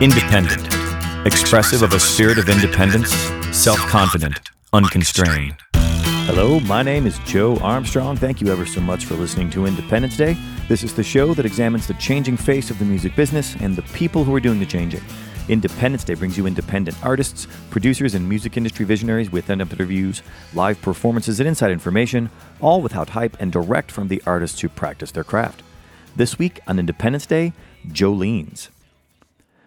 Independent. Expressive of a spirit of independence, self confident, unconstrained. Hello, my name is Joe Armstrong. Thank you ever so much for listening to Independence Day. This is the show that examines the changing face of the music business and the people who are doing the changing. Independence Day brings you independent artists, producers, and music industry visionaries with in-depth interviews, live performances, and inside information, all without hype and direct from the artists who practice their craft. This week on Independence Day, Jolenes.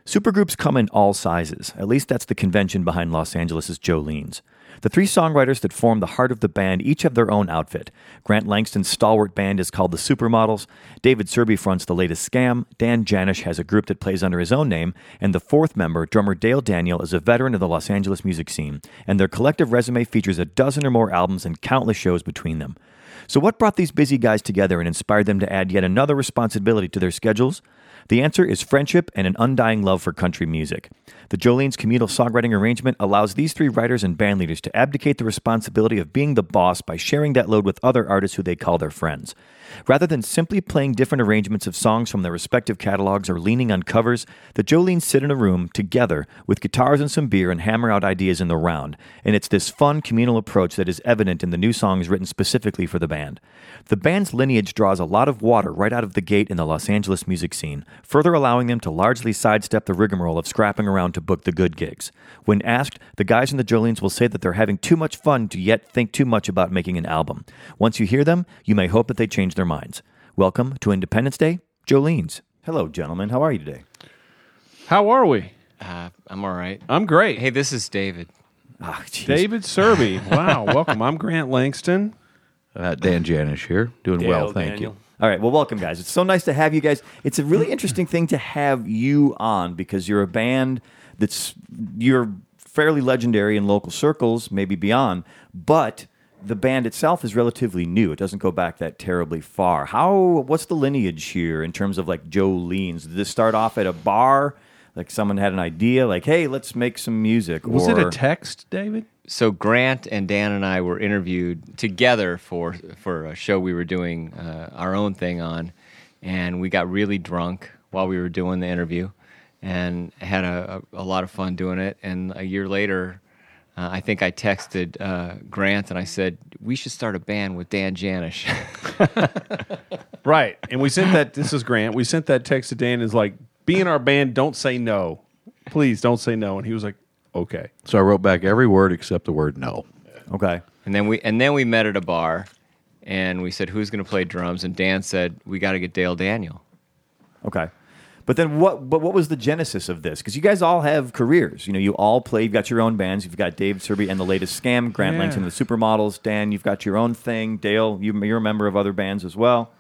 Supergroups come in all sizes. At least that's the convention behind Los Angeles' Jolenes. The three songwriters that form the heart of the band each have their own outfit. Grant Langston's stalwart band is called the Supermodels. David Serby fronts the latest scam. Dan Janisch has a group that plays under his own name. And the fourth member, drummer Dale Daniel, is a veteran of the Los Angeles music scene. And their collective resume features a dozen or more albums and countless shows between them. So, what brought these busy guys together and inspired them to add yet another responsibility to their schedules? The answer is friendship and an undying love for country music. The Jolenes' communal songwriting arrangement allows these three writers and band leaders to abdicate the responsibility of being the boss by sharing that load with other artists who they call their friends. Rather than simply playing different arrangements of songs from their respective catalogs or leaning on covers, the Jolenes sit in a room together with guitars and some beer and hammer out ideas in the round. And it's this fun communal approach that is evident in the new songs written specifically for the band. The band's lineage draws a lot of water right out of the gate in the Los Angeles music scene, further allowing them to largely sidestep the rigmarole of scrapping around to book the good gigs. When asked, the guys in the Jolenes will say that they're having too much fun to yet think too much about making an album. Once you hear them, you may hope that they change their minds. Welcome to Independence Day, Jolenes. Hello, gentlemen. How are you today? How are we? Uh, I'm all right. I'm great. Hey, this is David. Ah, jeez. David Serby. wow, welcome. I'm Grant Langston. Uh, Dan Janisch here, doing well, thank Daniel. All right. Well, welcome, guys. It's so nice to have you guys. It's a really interesting thing to have you on because you're a band that's you're fairly legendary in local circles, maybe beyond, but the band itself is relatively new. It doesn't go back that terribly far. How? What's the lineage here in terms of like Jolenes? Did this start off at a bar? Like someone had an idea, like, "Hey, let's make some music." Was it a text, David? So Grant and Dan and I were interviewed together for for a show we were doing uh, our own thing on, and we got really drunk while we were doing the interview, and had a, a, a lot of fun doing it. And a year later, uh, I think I texted uh, Grant and I said we should start a band with Dan Janisch. Right. And we sent that. This is Grant. We sent that text to Dan. Is like, be in our band. Don't say no. Please don't say no. And he was like, okay. So I wrote back every word except the word no. okay. And then we and then we met at a bar, and we said, "Who's going to play drums?" And Dan said, "We got to get Dale Daniel." Okay. But then what but what was the genesis of this? Because you guys all have careers. You know, you all play, you've got your own bands. You've got Dave Serby and the latest scam, Grant Yeah. Langston, the Supermodels. Dan, you've got your own thing. Dale, you, you're a member of other bands as well.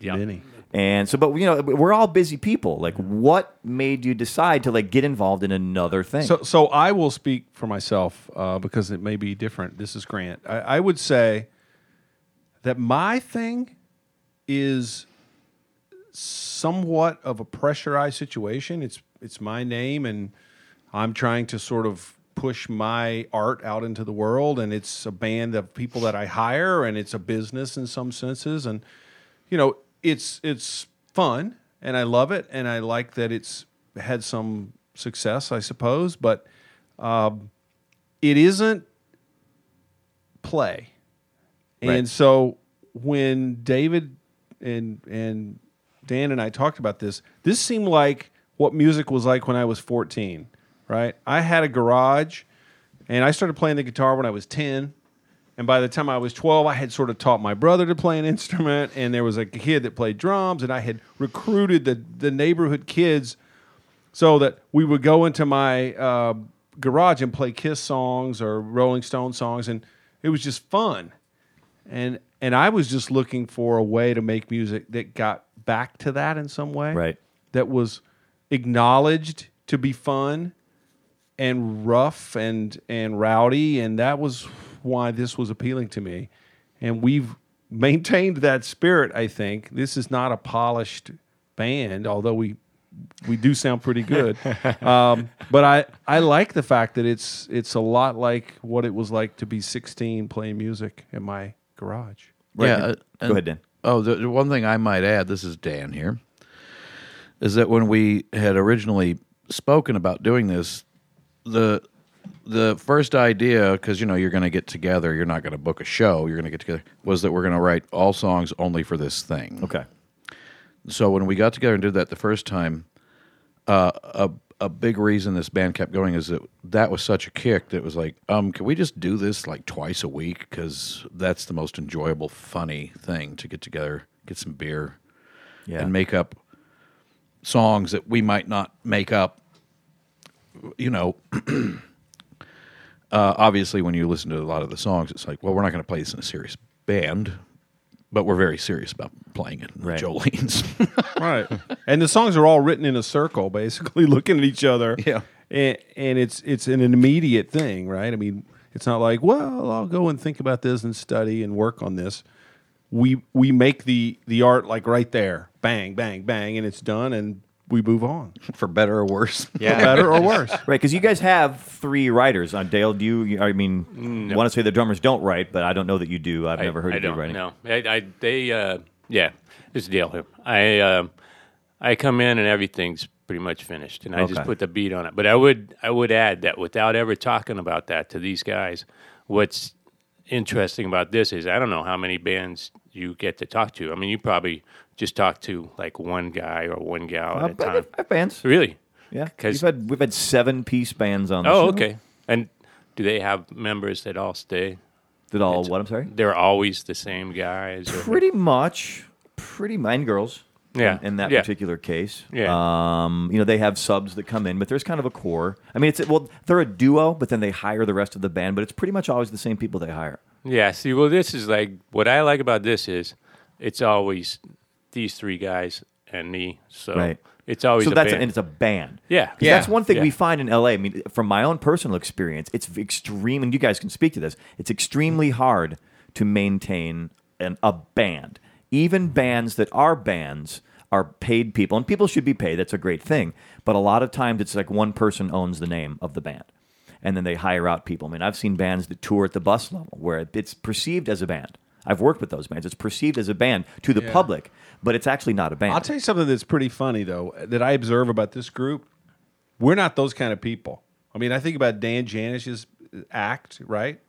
Vinny. And so, but you know, we're all busy people. Like, what made you decide to like get involved in another thing? So, so I will speak for myself uh, because it may be different. This is Grant. I, I would say that my thing is somewhat of a pressurized situation. It's it's my name, and I'm trying to sort of push my art out into the world, and it's a band of people that I hire, and it's a business in some senses, and you know, it's it's fun, and I love it, and I like that it's had some success, I suppose, but um, it isn't play. Right. And so when David and and Dan and I talked about this, this seemed like what music was like when I was 14, right? I had a garage and I started playing the guitar when I was 10. And by the time I was 12, I had sort of taught my brother to play an instrument. And there was a kid that played drums. And I had recruited the, the neighborhood kids so that we would go into my uh, garage and play Kiss songs or Rolling Stone songs. And it was just fun and and I was just looking for a way to make music that got back to that in some way, Right. That was acknowledged to be fun and rough and and rowdy, and that was why this was appealing to me. And we've maintained that spirit. I think this is not a polished band, although we we do sound pretty good. um, but I, I like the fact that it's it's a lot like what it was like to be 16 playing music in my garage. Right. Yeah, Go uh, and- ahead, Dan. Oh, the, the one thing I might add, this is Dan here, is that when we had originally spoken about doing this, the the first idea, because you know you're going to get together, you're not going to book a show, you're going to get together, was that we're going to write all songs only for this thing. Okay. So when we got together and did that the first time, uh, a a big reason this band kept going is that that was such a kick that it was like, um, can we just do this like twice a week? Because that's the most enjoyable, funny thing to get together, get some beer, Yeah. and make up songs that we might not make up. You know, uh, obviously, when you listen to a lot of the songs, it's like, well, we're not going to play this in a serious band, but we're very serious about playing it in Right. Jolenes. right. And the songs are all written in a circle, basically looking at each other. Yeah. And, and it's it's an immediate thing, right? I mean, it's not like, well, I'll go and think about this and study and work on this. We we make the the art like right there, bang, bang, bang, and it's done, and we move on, for better or worse. for better or worse. Right, because you guys have three writers. On Dale, do you? you- I mean, want to say the drummers don't write, but I don't know that you do. I've never heard I of you don't, writing. No, I, I they uh, yeah, it's Dale here. I uh, I come in and everything's pretty much finished, and I just put the beat on it. But I would I would add that without ever talking about that to these guys, what's interesting about this is I don't know how many bands you get to talk to. I mean, you probably just talk to like one guy or one gal at a but time. I've- I've bands. Really? Yeah, 'Cause- we've had we've had seven piece bands on. The Oh, show. okay. And do they have members that all stay? That all what? I'm sorry. They're always the same guys. Or Pretty much, pretty mind girls. Yeah, In, in that yeah. particular case. Yeah. Um, you know, they have subs that come in, but there's kind of a core. I mean, it's well, they're a duo, but then they hire the rest of the band. But it's pretty much always the same people they hire. Yeah, see, well, this is like what I like about this is it's always these three guys and me. So Right. it's always so a that's band. and it's a band. Yeah. 'Cause Yeah. that's one thing Yeah. we find in LA. I mean, from my own personal experience, it's extreme, and you guys can speak to this. It's extremely hard to maintain an, a band. Even bands that are bands are paid people, and people should be paid. That's a great thing. But a lot of times, it's like one person owns the name of the band, and then they hire out people. I mean, I've seen bands that tour at the bus level where it's perceived as a band. I've worked with those bands. It's perceived as a band to the public, but it's actually not a band. I'll tell you something that's pretty funny though that I observe about this group. We're not those kind of people. I mean, I think about Dan Janisch's act, right?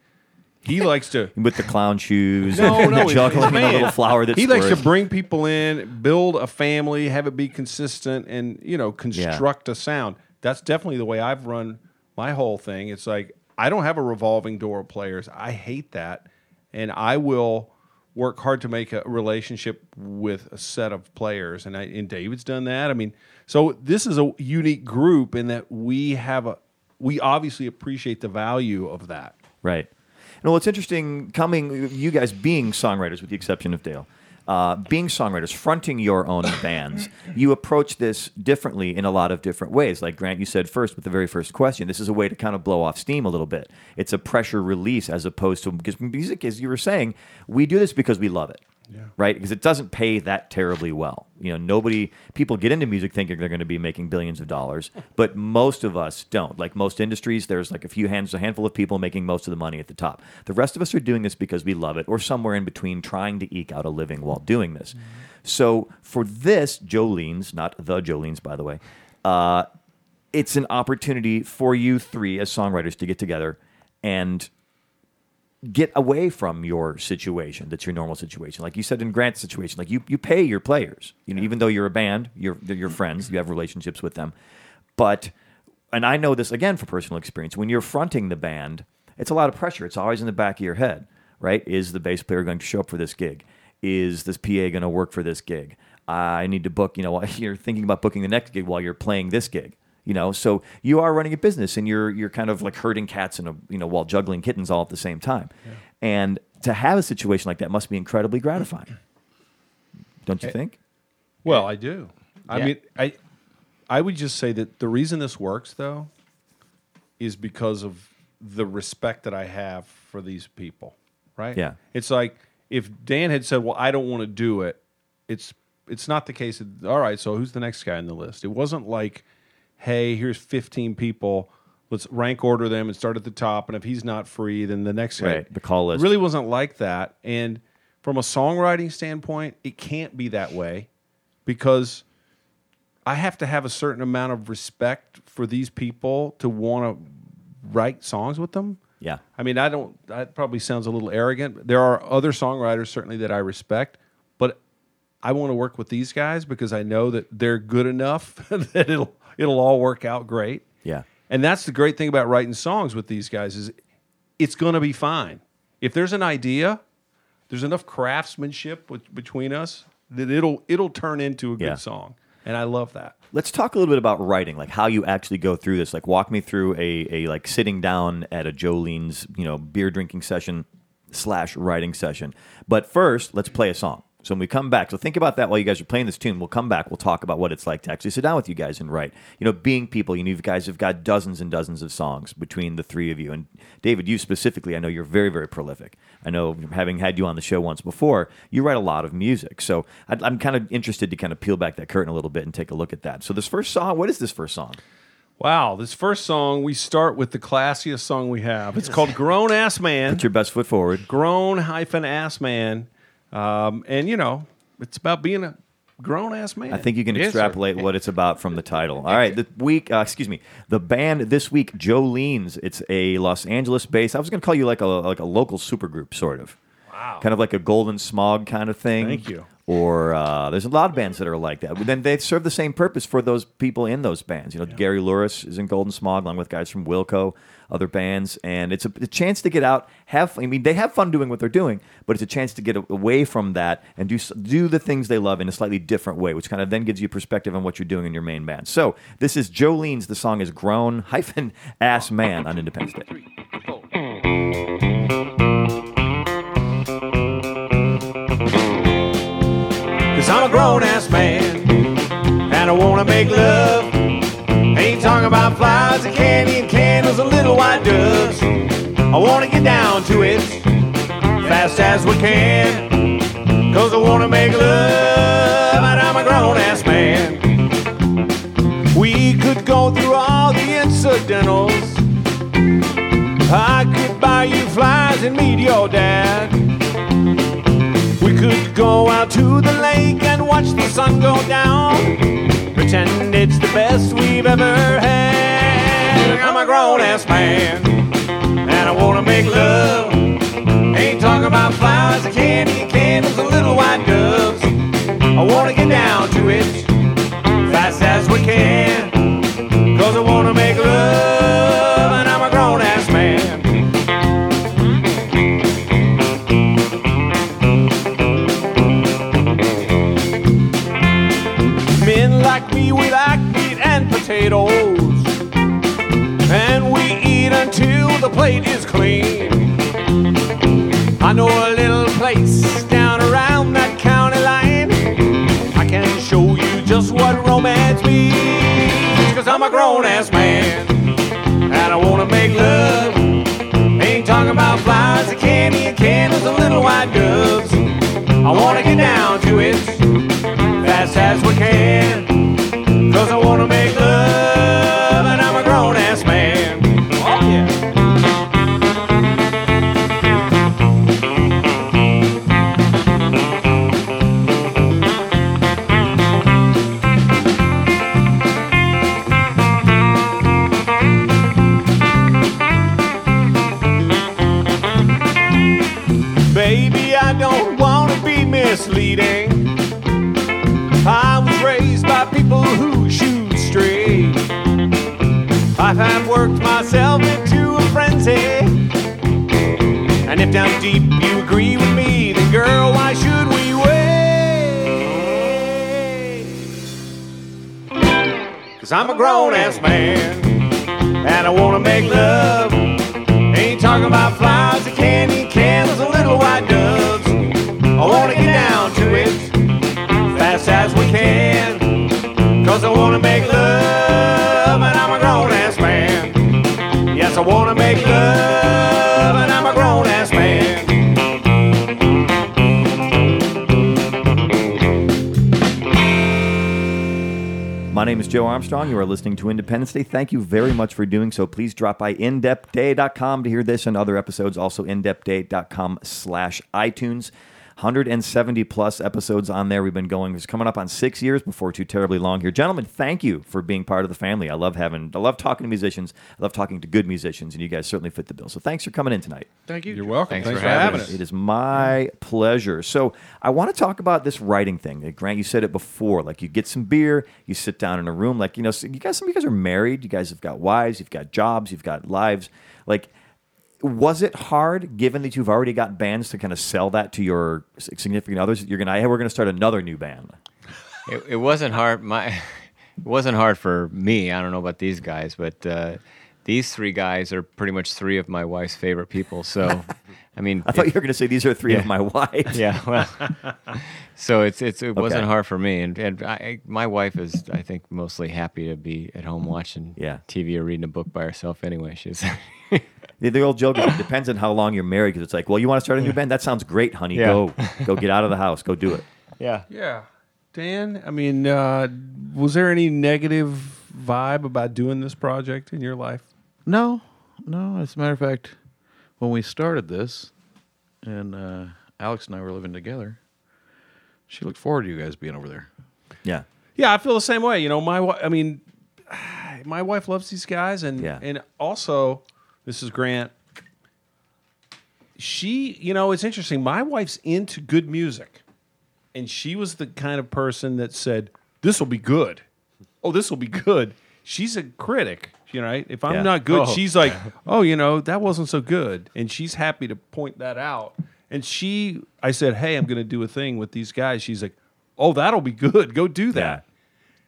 He likes to with the clown shoes, No, and no, juggling, the little flower that's he likes to bring people in, build a family, have it be consistent, and you know construct a sound. That's definitely the way I've run my whole thing. It's like I don't have a revolving door of players. I hate that, and I will work hard to make a relationship with a set of players. And I, and David's done that. I mean, so this is a unique group in that we have a we obviously appreciate the value of that. Right. And well, it's interesting coming, you guys being songwriters, with the exception of Dale, uh, being songwriters, fronting your own bands, you approach this differently in a lot of different ways. Like Grant, you said first with the very first question, this is a way to kind of blow off steam a little bit. It's a pressure release as opposed to, because music, as you were saying, we do this because we love it. Right, because it doesn't pay that terribly well. You know, nobody people get into music thinking they're going to be making billions of dollars, but most of us don't. Like most industries, there's like a few hands, a handful of people making most of the money at the top. The rest of us are doing this because we love it, or somewhere in between, trying to eke out a living while doing this. So for this, Jolenes, not the Jolenes, by the way, uh, it's an opportunity for you three as songwriters to get together and get away from your situation that's your normal situation. Like you said in grant's situation like you, you pay your players you know even though you're a band you're they're your friends you have relationships with them. But and i know this again from personal experience when you're fronting the band it's a lot of pressure. It's always in the back of your head right? Is the bass player going to show up for this gig? Is this pa going to work for this gig? I need to book you know you're thinking about booking the next gig while you're playing this gig you know so you are running a business and you're you're kind of like herding cats in a you know while juggling kittens all at the same time and to have a situation like that must be incredibly gratifying don't you think Well, I do. I mean, I I would just say that the reason this works though is because of the respect that I have for these people, right? Yeah. It's like if Dan had said, "Well, I don't want to do it," it's it's not the case. That, All right, so who's the next guy on the list? It wasn't like, "Hey, here's 15 people. Let's rank order them and start at the top, and if he's not free, then the next guy." Right, the call list. It really wasn't like that. And from a songwriting standpoint, it can't be that way because I have to have a certain amount of respect for these people to want to write songs with them. Yeah. I mean, I don't. That probably sounds a little arrogant. There are other songwriters certainly that I respect, but I want to work with these guys because I know that they're good enough that it'll it'll all work out great. Yeah. And that's the great thing about writing songs with these guys is it's going to be fine. If there's an idea, there's enough craftsmanship with, between us that it'll it'll turn into a good Yeah. song. And I love that. Let's talk a little bit about writing, like how you actually go through this. Like, walk me through a, a like sitting down at a Jolenes, you know, beer drinking session slash writing session. But first, let's play a song. So when we come back, so think about that while you guys are playing this tune. We'll come back. We'll talk about what it's like to actually sit down with you guys and write. You know, being people, you know, you guys have got dozens and dozens of songs between the three of you. And David, you specifically, I know you're very, very prolific. I know, having had you on the show once before, you write a lot of music. So I'd, I'm kind of interested to kind of peel back that curtain a little bit and take a look at that. So this first song, what is this first song? Wow, this first song we start with the classiest song we have. It's called "Grown Ass Man." Put your best foot forward. grown hyphen ass man, um, and you know it's about being a grown ass man. I think you can Yes, sir. extrapolate what it's about from the title. All right, the week, uh, excuse me, the band this week, Jolenes. It's a Los Angeles-based. I was going to call you like a like a local supergroup, sort of. Wow. Kind of like a Golden Smog kind of thing. Thank you. Or uh, there's a lot of bands that are like that. But then they serve the same purpose for those people in those bands. You know, Gary Louris is in Golden Smog along with guys from Wilco, other bands, and it's a, a chance to get out, have. I mean, they have fun doing what they're doing, but it's a chance to get away from that and do do the things they love in a slightly different way, which kind of then gives you perspective on what you're doing in your main band. So this is Jolenes. The song is "Grown Hyphen Ass Man" on Independence Day. Cause I'm a grown ass man and I wanna make love. Ain't talking about flowers and candy and candles and white doves. I wanna get down to it fast as we can. Cause I wanna make love and I'm a grown ass man. We could go through all the incidentals. I could buy you flies and meet your dad. We could go out to the lake and watch the sun go down. Pretend it's the best we've ever had. I'm a grown ass man, and I wanna make love. Ain't talking about flowers and candy and candles and little white doves. I wanna get down to it fast as we can. Plate is clean. I know a little place down around that county line. I can show you just what romance means. Cause I'm a grown ass man. And I wanna make love. Ain't talking about flowers and candy and candles and little white doves. I wanna get down to it fast as we can. Cause I wanna make love Down deep you agree with me, then girl, why should we wait? Cause I'm a grown ass man. And I wanna make love. Ain't talking about flowers Joe Armstrong. You are listening to Independence Day. Thank you very much for doing so. Please drop by indepthday.com to hear this and other episodes. Also, indepthday.com slash iTunes. 170 plus episodes on there. We've been going. It's coming up on six years before too terribly long here, gentlemen. Thank you for being part of the family. I love having. I love talking to musicians. I love talking to good musicians, and you guys certainly fit the bill. So thanks for coming in tonight. Thank you. You're welcome. Thanks Thanks, for for, having having us. us. It is my pleasure. So I want to talk about this writing thing. Uh, Grant, you said it before. Like you get some beer, you sit down in a room. Like you know, you guys. Some of you guys are married. You guys have got wives. You've got jobs. You've got lives. Like, was it hard, given that you've already got bands, to kind of sell that to your significant others? You're gonna. Hey, we're gonna start another new band. It, it wasn't hard. My it wasn't hard for me. I don't know about these guys, but uh, these three guys are pretty much three of my wife's favorite people. So, I mean, I thought it- you were gonna say these are three Yeah. of my wives. yeah. Well, so it's it's it wasn't hard for me, and and I, my wife is I think mostly happy to be at home watching Yeah. TV or reading a book by herself. Anyway, she's The, the old joke is it depends on how long you're married because it's like, well, you want to start a new band? That sounds great, honey. Yeah. Go, go get out of the house. Go do it. yeah. Yeah. Dan, I mean, uh, was there any negative vibe about doing this project in your life? No, no. As a matter of fact, when we started this, and uh, Alex and I were living together, she looked forward to you guys being over there. Yeah. Yeah, I feel the same way. You know, my wi- I mean, my wife loves these guys, and Yeah. and also, this is Grant. She, you know, it's interesting. My wife's into good music, and she was the kind of person that said, "This will be good." Oh, this will be good. She's a critic, you know. Right? If I'm Yeah. not good, Oh. she's like, "Oh, you know, that wasn't so good," and she's happy to point that out. And she, I said, "Hey, I'm going to do a thing with these guys." She's like, "Oh, that'll be good. Go do that."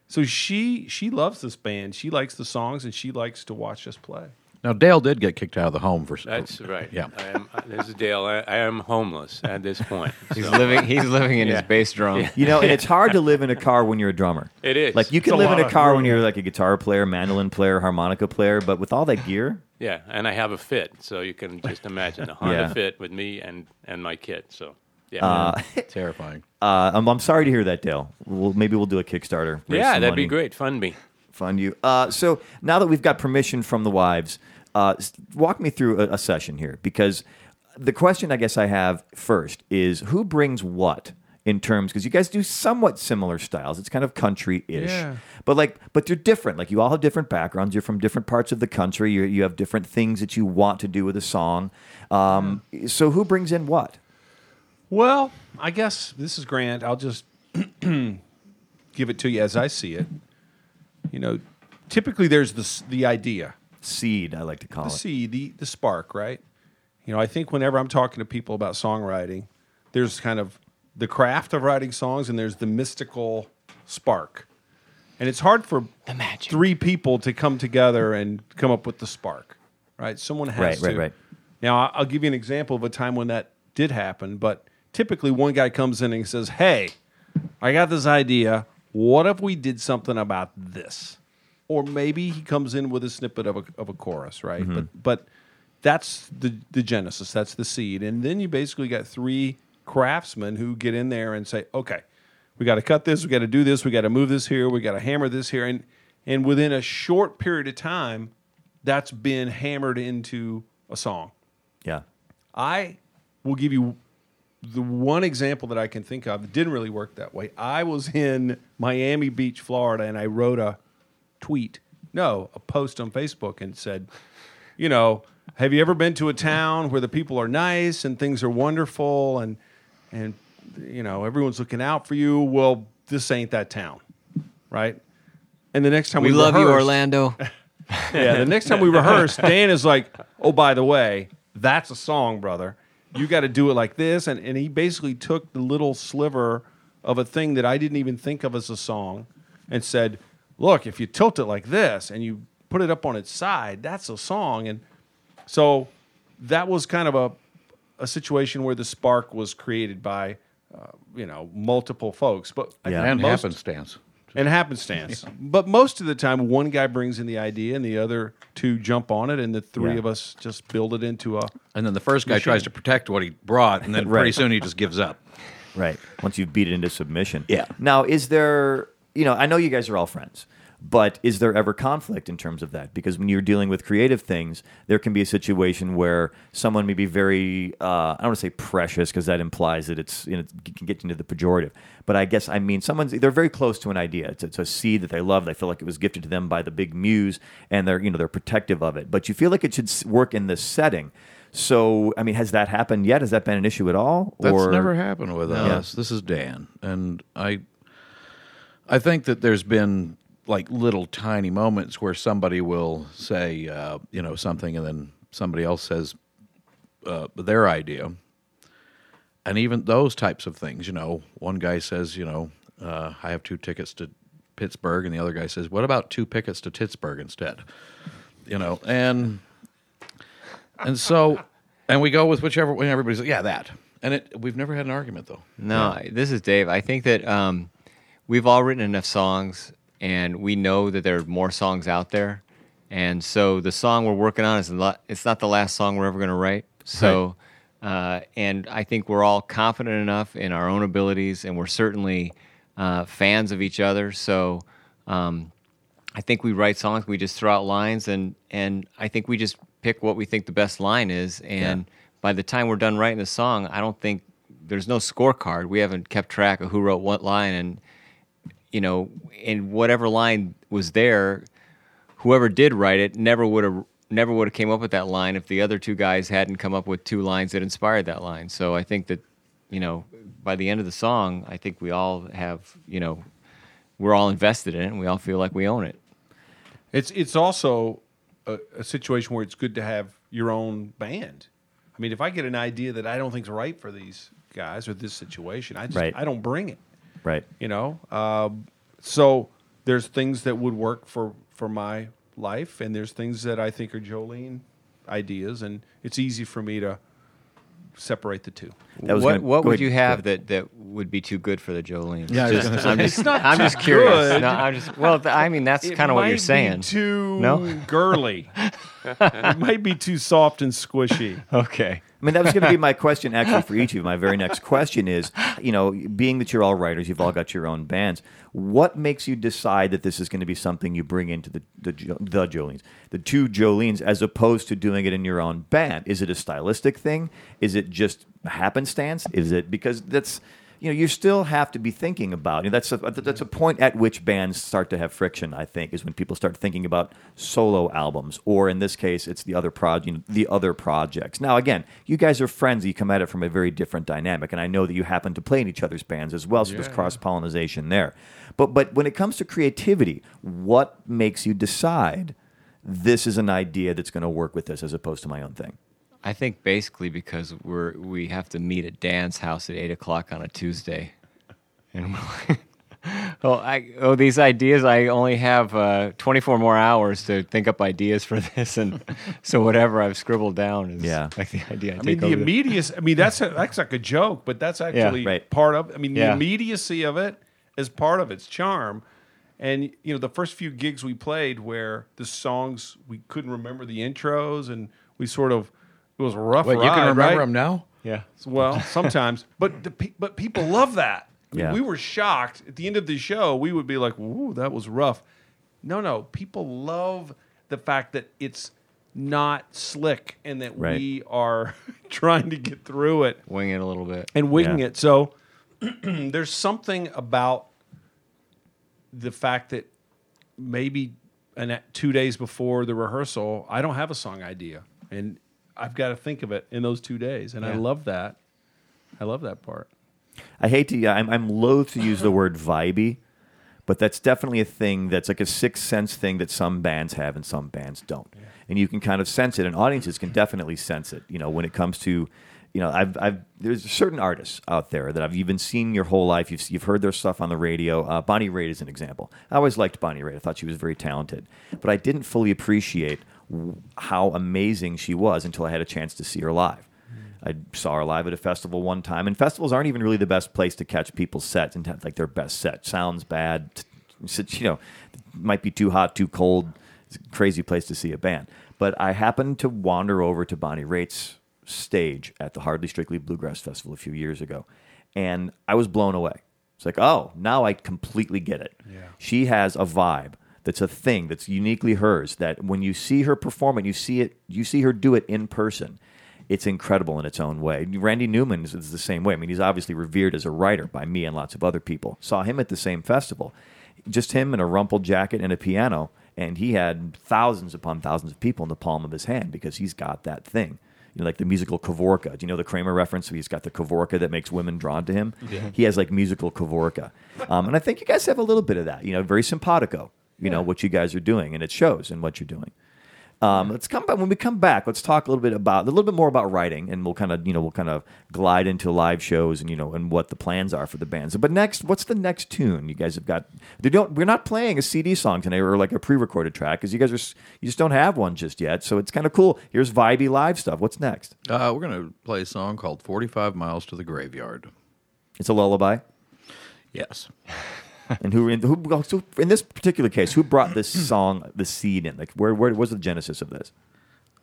So she she loves this band. She likes the songs and she likes to watch us play. Now Dale did get kicked out of the home for That's right. Yeah. I am, this is Dale. I, I am homeless at this point. He's so- living. He's living in Yeah. his bass drum. You know, and it's hard to live in a car when you're a drummer. It is. Like you can It's a live in a car when you're like a guitar player, mandolin player, harmonica player, but with all that gear, Yeah, and I have a Fit, so you can just imagine a Honda Yeah. Fit with me and and my kid. So yeah, uh, terrifying. uh, I'm, I'm sorry to hear that, Dale. We'll, maybe we'll do a Kickstarter. yeah, that'd be great. Fund me. Fund you. Uh, so now that we've got permission from the wives, uh, walk me through a, a session here because the question I guess I have first is who brings what in terms because you guys do somewhat similar styles. It's kind of country-ish, Yeah. but like, but they're different. Like you all have different backgrounds. You're from different parts of the country. you you have different things that you want to do with a song. Um, So who brings in what? Well, I guess this is Grant. I'll just give it to you as I see it. You know, typically there's this the idea, Seed, I like to call it the it. seed, the the spark, right? You know, I think whenever I'm talking to people about songwriting, there's kind of the craft of writing songs and there's the mystical spark. And it's hard for The magic. three people to come together and come up with the spark, right? Someone has Right, to. right, right. Now, I- I'll give you an example of a time when that did happen, but typically one guy comes in and says, Hey, I got this idea. What if we did something about this? Or maybe he comes in with a snippet of a, of a chorus, right? Mm-hmm. But, but that's the, the genesis, that's the seed. And then you basically got three craftsmen who get in there and say, Okay, we got to cut this, we got to do this, we got to move this here, we got to hammer this here. And, and within a short period of time, that's been hammered into a song. Yeah. I will give you the one example that I can think of that didn't really work that way. I was in Miami Beach, Florida, and I wrote a tweet, no, a post on Facebook and said, you know, have you ever been to a town where the people are nice and things are wonderful and and you know everyone's looking out for you? Well, this ain't that town, right? And the next time We we, love you, Orlando. yeah, the next time we rehearse, Dan is like, "Oh, by the way, that's a song, brother. You got to do it like this." And and he basically took the little sliver of a thing that I didn't even think of as a song, and said, "Look, if you tilt it like this and you put it up on its side, that's a song." And so that was kind of a a situation where the spark was created by, uh, you know, multiple folks, but Yeah. and most- happenstance. and happenstance. But most of the time, one guy brings in the idea, and the other two jump on it, and the three Yeah. of us just build it into a. And then the first guy tries to protect what he brought, and then Right. pretty soon he just gives up. Right. Once you beat it into submission. Yeah. Now, is there, you know, I know you guys are all friends, But is there ever conflict in terms of that? Because when you're dealing with creative things, there can be a situation where someone may be very, uh, I don't want to say precious because that implies that it's, you know, it can get into the pejorative. But I guess I mean someone's, they're very close to an idea. It's, it's a seed that they love. They feel like it was gifted to them by the big muse and they're, you know, they're protective of it. But you feel like it should work in this setting. So, I mean, has that happened yet? Has that been an issue at all? That's or never happened with us. This is Dan, and I. I think that there's been like little tiny moments where somebody will say, uh, you know, something, and then somebody else says uh, their idea, and even those types of things. You know, one guy says, you know, uh, I have two tickets to Pittsburgh, and the other guy says, what about two tickets to Pittsburgh instead? You know, and and so, and we go with whichever. Everybody's like, yeah, that. And it, we've never had an argument though. No, I- this is Dave. I think that um, we've all written enough songs, and we know that there are more songs out there. And so the song we're working on is a lot, it's not the last song we're ever going to write. So, uh, and I think we're all confident enough in our own abilities, and we're certainly uh, fans of each other. So, um, I think we write songs, we just throw out lines, and and I think we just pick what we think the best line is. And by the time we're done writing the song, I don't think there's no scorecard. We haven't kept track of who wrote what line, and you know, and whatever line was there, whoever did write it never would have never would have came up with that line if the other two guys hadn't come up with two lines that inspired that line. So I think that you know, by the end of the song, I think we all have you know, we're all invested in it, and we all feel like we own it. It's it's also a, a situation where it's good to have your own band. I mean, if I get an idea that I don't think's right for these guys or this situation, I just Right. I don't bring it. Right. You know, um, so there's things that would work for for my life, and there's things that I think are Jolene ideas, and it's easy for me to separate the two. That was what gonna- what would ahead, you have that, that would be too good for the Jolene? Yeah, just, I'm just, It's not I'm just curious. No, I'm just well. I mean, that's kind of what you're be saying. Too No? girly. it might be too soft and squishy. Okay. I mean, that was going to be my question actually for each of you. My very next question is, you know, being that you're all writers, you've all got your own bands. What makes you decide that this is going to be something you bring into the the, Jo- the Jolenes, the two Jolenes, as opposed to doing it in your own band? Is it a stylistic thing? Is it just happenstance? Is it because that's you know you still have to be thinking about you know, that's a, that's a point at which bands start to have friction i think is when people start thinking about solo albums or in this case it's the other proj- you know, the other projects. Now again you guys are friends you come at it from a very different dynamic and i know that you happen to play in each other's bands as well so there's cross pollination there. But but when it comes to creativity what makes you decide this is an idea that's going to work with this as opposed to my own thing I think basically because we're we have to meet at Dan's house at eight o'clock on a Tuesday, and we're oh, I oh these ideas. I only have uh, twenty four more hours to think up ideas for this, and so whatever I've scribbled down is Yeah. like the idea. I, I take mean, the over immediacy. I mean, that's a, that's like a joke, but that's actually right. part of. I mean, the Yeah. immediacy of it is part of its charm. And you know, the first few gigs we played, where the songs we couldn't remember the intros, and we sort of it was a rough. Wait, you can remember right? them now? yeah. Well, sometimes, but the, pe- but people love that. I mean, Yeah. We were shocked at the end of the show. We would be like, "Ooh, that was rough." No, no, people love the fact that it's not slick and that Right. we are trying to get through it Wing it a little bit. and winging Yeah. it. So there's something about the fact that maybe an, two days before the rehearsal, I don't have a song idea, and I've got to think of it in those two days, and I love that. I love that part. I hate to. I'm, I'm loath to use the word vibey, but that's definitely a thing that's like a sixth sense thing that some bands have and some bands don't. And you can kind of sense it, and audiences can definitely sense it. You know, when it comes to, you know, I've, I've there's certain artists out there that I've even seen your whole life. You've you've heard their stuff on the radio. Uh, Bonnie Raitt is an example. I always liked Bonnie Raitt. I thought she was very talented, but I didn't fully appreciate how amazing she was until I had a chance to see her live. I saw her live at a festival one time, and festivals aren't even really the best place to catch people's sets and like their best set. Sounds bad, you know, might be too hot, too cold. It's a crazy place to see a band. But I happened to wander over to Bonnie Raitt's stage at the Hardly Strictly Bluegrass Festival a few years ago, and I was blown away. It's like, oh, now I completely get it. She has a vibe that's a thing that's uniquely hers. That when you see her perform it, you see it, you see her do it in person. It's incredible in its own way. Randy Newman is, is the same way. I mean, he's obviously revered as a writer by me and lots of other people. Saw him at the same festival, just him in a rumpled jacket and a piano, and he had thousands upon thousands of people in the palm of his hand because he's got that thing you know, like the musical Kavorka. Do you know the Kramer reference? He's got the Kavorka that makes women drawn to him. Yeah. He has like musical Kavorka, um, and I think you guys have a little bit of that. You know, very simpatico. You know what you guys are doing, and it shows in what you're doing. Um, let's come back when we come back. Let's talk a little bit about a little bit more about writing, and we'll kind of you know we'll kind of glide into live shows and you know and what the plans are for the bands. But next, what's the next tune you guys have got? They don't. We're not playing a CD song today or like a pre-recorded track because you guys are you just don't have one just yet. So it's kind of cool. Here's vibey live stuff. What's next? Uh, we're gonna play a song called "45 Miles to the Graveyard." It's a lullaby. Yes. and who in who in this particular case, who brought this song, the seed in? Like, where where was the genesis of this?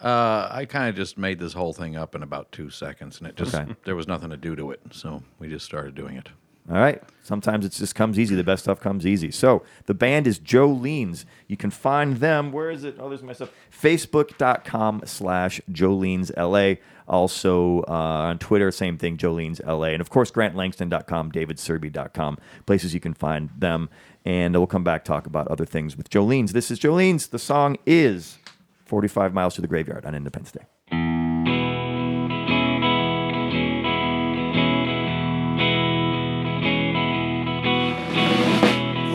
Uh, I kind of just made this whole thing up in about two seconds, and it just okay. there was nothing to do to it, so we just started doing it. All right. Sometimes it just comes easy. The best stuff comes easy. So the band is Jolenes. You can find them. Where is it? Oh, there's my stuff. Facebook.com slash Jolenes LA. Also uh, on Twitter, same thing, Jolenes LA. And of course, GrantLangston.com, DavidSerby.com, places you can find them. And we'll come back talk about other things with Jolenes. This is Jolenes. The song is 45 Miles to the Graveyard on Independence Day.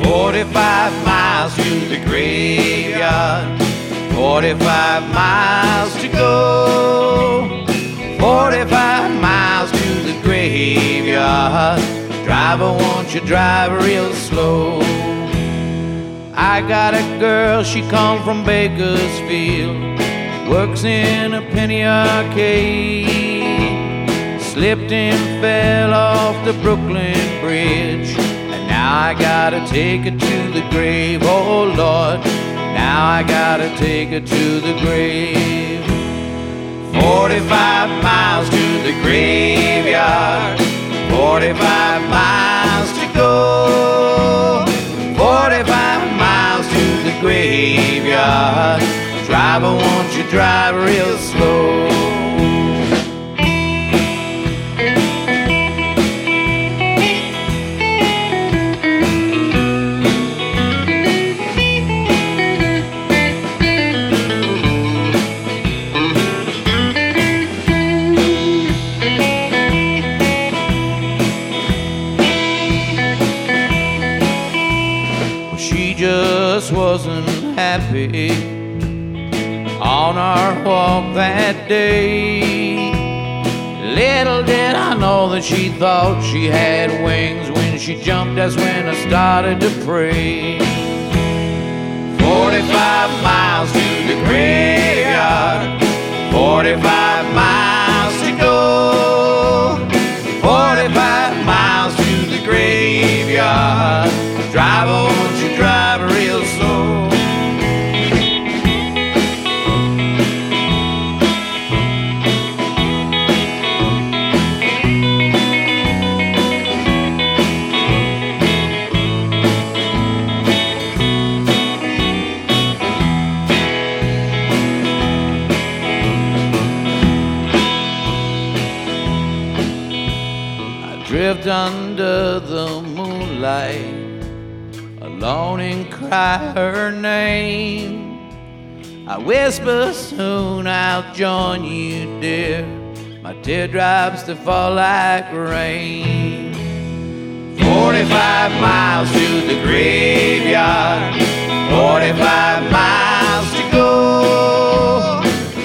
45 miles to the graveyard, 45 miles to go, 45 miles to the graveyard. Driver, won't you drive real slow? I got a girl, she come from Bakersfield, works in a penny arcade. Slipped and fell off the Brooklyn Bridge and now I gotta take her to the grave, oh Lord. Now I gotta take her to the grave. 45 miles to the graveyard, 45 miles to go. 45 miles to the graveyard. Driver, won't you drive real slow? Thought she had wings when she jumped. That's when I started to pray. 45 miles to the graveyard, 45 her name. I whisper soon I'll join you, dear. My teardrops to fall like rain. 45 miles to the graveyard, 45 miles to go,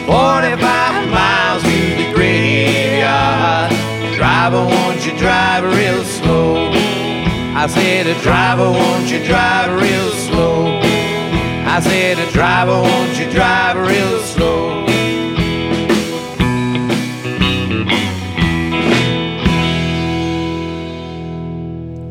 45 miles to the graveyard. Driver, won't you drive real slow? I said, a driver, won't you drive real slow? I said, a driver, won't you drive real slow?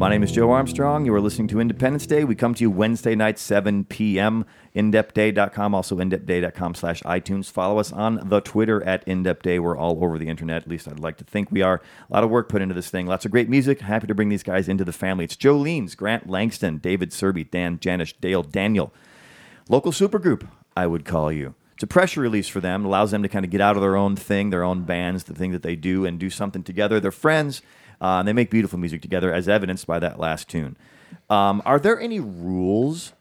My name is Joe Armstrong. You are listening to Independence Day. We come to you Wednesday night, 7 p.m. IndepthDay.com, also IndepthDay.com slash iTunes. Follow us on the Twitter at IndepthDay. We're all over the internet. At least I'd like to think we are. A lot of work put into this thing. Lots of great music. Happy to bring these guys into the family. It's Jolenes, Grant Langston, David Serby, Dan Janisch, Dale Daniel, local supergroup, I would call you. It's a pressure release for them. It allows them to kind of get out of their own thing, their own bands, the thing that they do, and do something together. They're friends, uh, and they make beautiful music together, as evidenced by that last tune. Um, are there any rules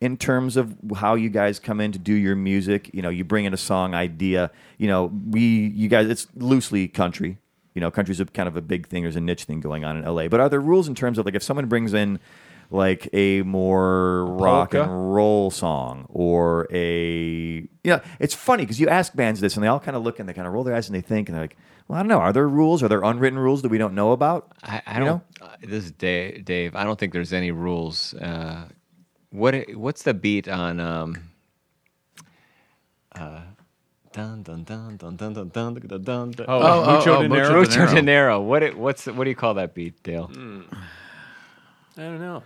in terms of how you guys come in to do your music? You know, you bring in a song idea. You know, we, you guys, it's loosely country. You know, country's a kind of a big thing. There's a niche thing going on in LA. But are there rules in terms of like if someone brings in like a more rock polka? and roll song or a you know it's funny because you ask bands this and they all kind of look and they kind of roll their eyes and they think and they're like well i don't know are there rules are there unwritten rules that we don't know about I, I don't. know? Uh, this is Dave, Dave. I don't think there's any rules. Uh, what What's the beat on? Um, uh, dun dun dun dun dun dun dun dun dun. dun. Oh, oh, Mucho oh, Dinero. Mucho Mucho Dinero. Dinero. What? It, what's what do you call that beat, Dale? I don't know.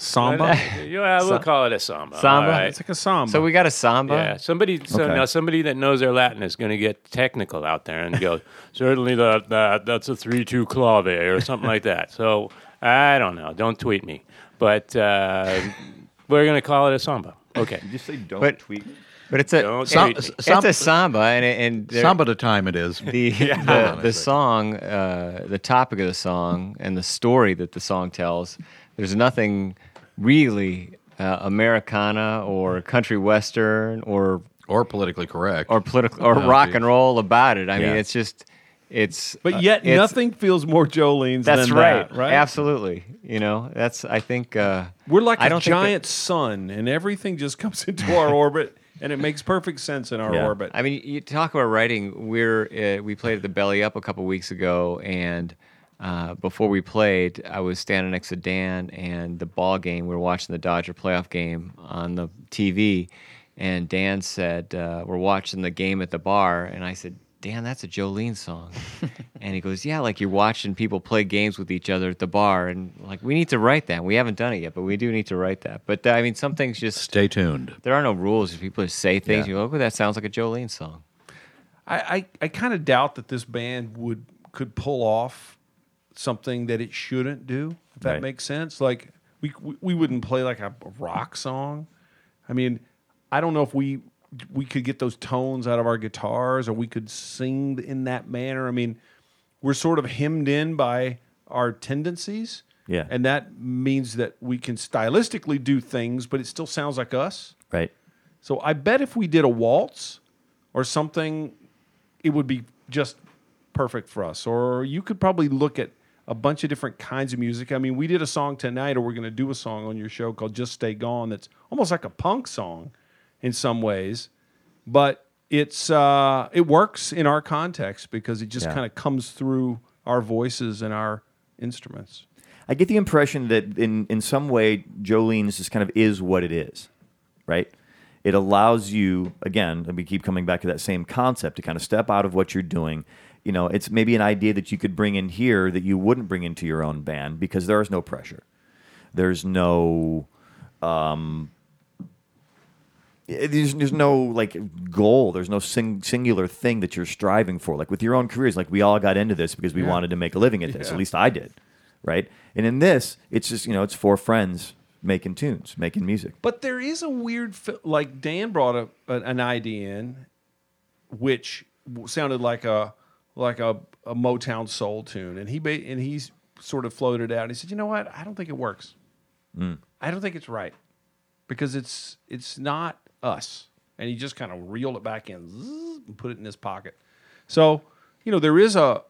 Samba. Yeah, we'll call it a samba. Samba? All right. It's like a samba. So we got a samba. Yeah, somebody. So Okay. now somebody that knows their Latin is going to get technical out there and go, certainly that that that's a three-two clave or something like that. So I don't know. Don't tweet me, but uh, we're going to call it a samba. Okay. just say don't But- tweet But it's a Don't it- tweet me. it's Samba- a samba, and and there- Samba to time it is. the the, the song, uh, the topic of the song, and the story that the song tells. There's nothing really uh, Americana or country western or or politically correct. or political or Yeah, rock geez. and roll about it. I mean, it's just it's. but uh, yet it's- nothing feels more Jolenes That's than right, that, right? Absolutely. You know, that's I think uh, We're like I a don't think that- giant sun, and everything just comes into our orbit, and it makes perfect sense in our Yeah. orbit. I mean, you talk about writing. We're uh, we played at the Belly Up a couple weeks ago, and uh, before we played, I was standing next to Dan and the ball game. We were watching the Dodger playoff game on the TV, and Dan said, uh, "We're watching the game at the bar," and I said. Dan, that's a Jolene song. and he goes, Yeah, like you're watching people play games with each other at the bar. And like, we need to write that. We haven't done it yet, but we do need to write that. But uh, I mean, some things just, Stay tuned. there are no rules. If people just say things. Yeah. You go, Oh, that sounds like a Jolene song. I, I, I kind of doubt that this band would could pull off something that it shouldn't do. If that Right. makes sense, like we, we we wouldn't play like a rock song. I mean, I don't know if we we could get those tones out of our guitars or we could sing in that manner. I mean, we're sort of hemmed in by our tendencies. Yeah. And that means that we can stylistically do things, but it still sounds like us. right So I bet if we did a waltz or something, it would be just perfect for us. Or you could probably look at a bunch of different kinds of music. I mean, we did a song tonight, or we're going to do a song on your show called "Just Stay Gone." That's almost like a punk song in some ways, but it's uh, it works in our context because it just Yeah. kind of comes through our voices and our instruments. I get the impression that in, in some way, Jolenes just kind of is what it is, right? It allows you, again, and we keep coming back to that same concept, to kind of step out of what you're doing. You know, it's maybe an idea that you could bring in here that you wouldn't bring into your own band because there is no pressure. There's no, um, there's, there's no like goal. There's no sing, singular thing that you're striving for. Like with your own careers, like we all got into this because we wanted to make a living at this. Yeah. At least I did, right? And in this, it's just you know, it's four friends making tunes, making music. But there is a weird, like Dan brought a, an idea in, which sounded like a like a, a Motown soul tune, and he ba- and he's sort of floated out. And He said, "You know what? I don't think it works. Mm. I don't think it's right because it's it's not us." And he just kind of reeled it back in zzz, and put it in his pocket. So you know there is a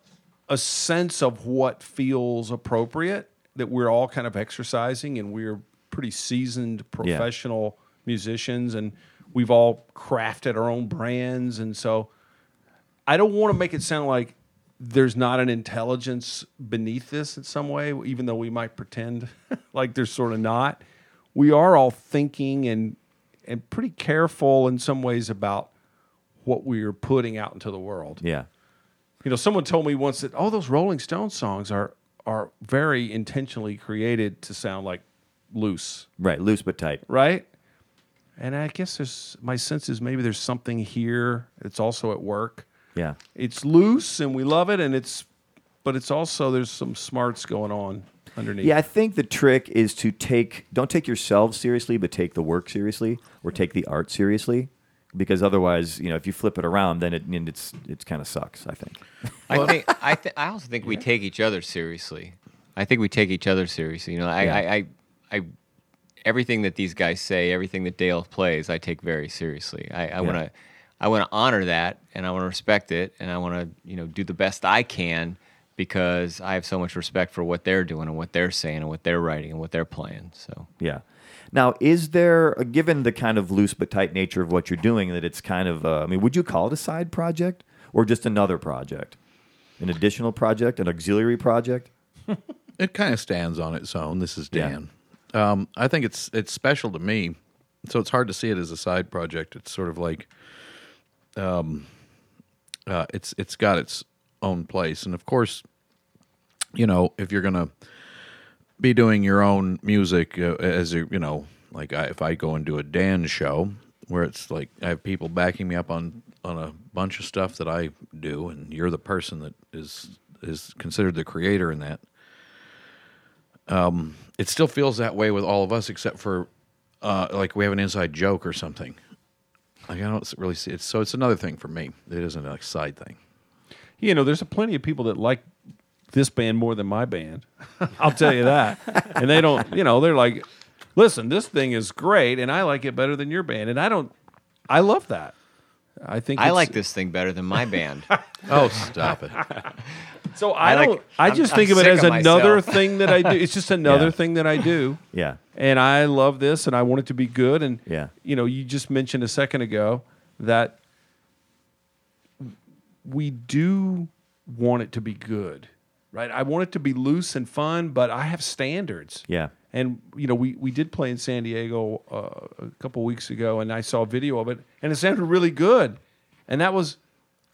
a sense of what feels appropriate that we're all kind of exercising, and we're pretty seasoned professional musicians, and we've all crafted our own brands, and so I don't want to make it sound like there's not an intelligence beneath this in some way, even though we might pretend like there's sort of not. We are all thinking and and pretty careful in some ways about what we're putting out into the world. Yeah, You know, someone told me once that oh, those Rolling Stones songs are are very intentionally created to sound like loose, right. Loose but tight. right? And I guess there's my sense is maybe there's something here that's also at work. Yeah, It's loose and we love it, and it's but it's also there's some smarts going on. underneath. Yeah, I think the trick is to take don't take yourselves seriously, but take the work seriously, or take the art seriously, because otherwise, you know, if you flip it around, then it and it's it's kind of sucks. I think. I think I th- I also think we take each other seriously. I think we take each other seriously. You know, I, Yeah. I, I, I everything that these guys say, everything that Dale plays, I take very seriously. I, I want to I want to honor that and I want to respect it and I want to you know do the best I can because I have so much respect for what they're doing and what they're saying and what they're writing and what they're playing. So Yeah. Now, is there, uh, given the kind of loose but tight nature of what you're doing, that it's kind of, uh, I mean, would you call it a side project or just another project? An additional project, an auxiliary project? It kind of stands on its own. This is Yeah. Dan. Um, I think it's it's special to me, so it's hard to see it as a side project. It's sort of like, um, uh, it's it's got its own place, and of course, you know, if you're gonna be doing your own music uh, as you you know, like I, if I go and do a Dan show where it's like I have people backing me up on on a bunch of stuff that I do, and you're the person that is is considered the creator in that Um, it still feels that way with all of us, except for uh, like we have an inside joke or something. Like I don't really see it. So it's another thing for me. It isn't a side thing. You know, there's a plenty of people that like this band more than my band. I'll tell you that. and they don't, you know, they're like, listen, this thing is great and I like it better than your band. And I don't, I love that. I think I it's- like this thing better than my band. Oh, stop it! So I, I don't, I I'm- just I'm think of it as of another thing that I do. It's just another Yeah. thing that I do. Yeah. and I love this, and I want it to be good. And Yeah. you know, you just mentioned a second ago that we do want it to be good, right? I want it to be loose and fun, but I have standards. Yeah. And you know, we we did play in San Diego uh, a couple weeks ago, and I saw a video of it, and it sounded really good, and that was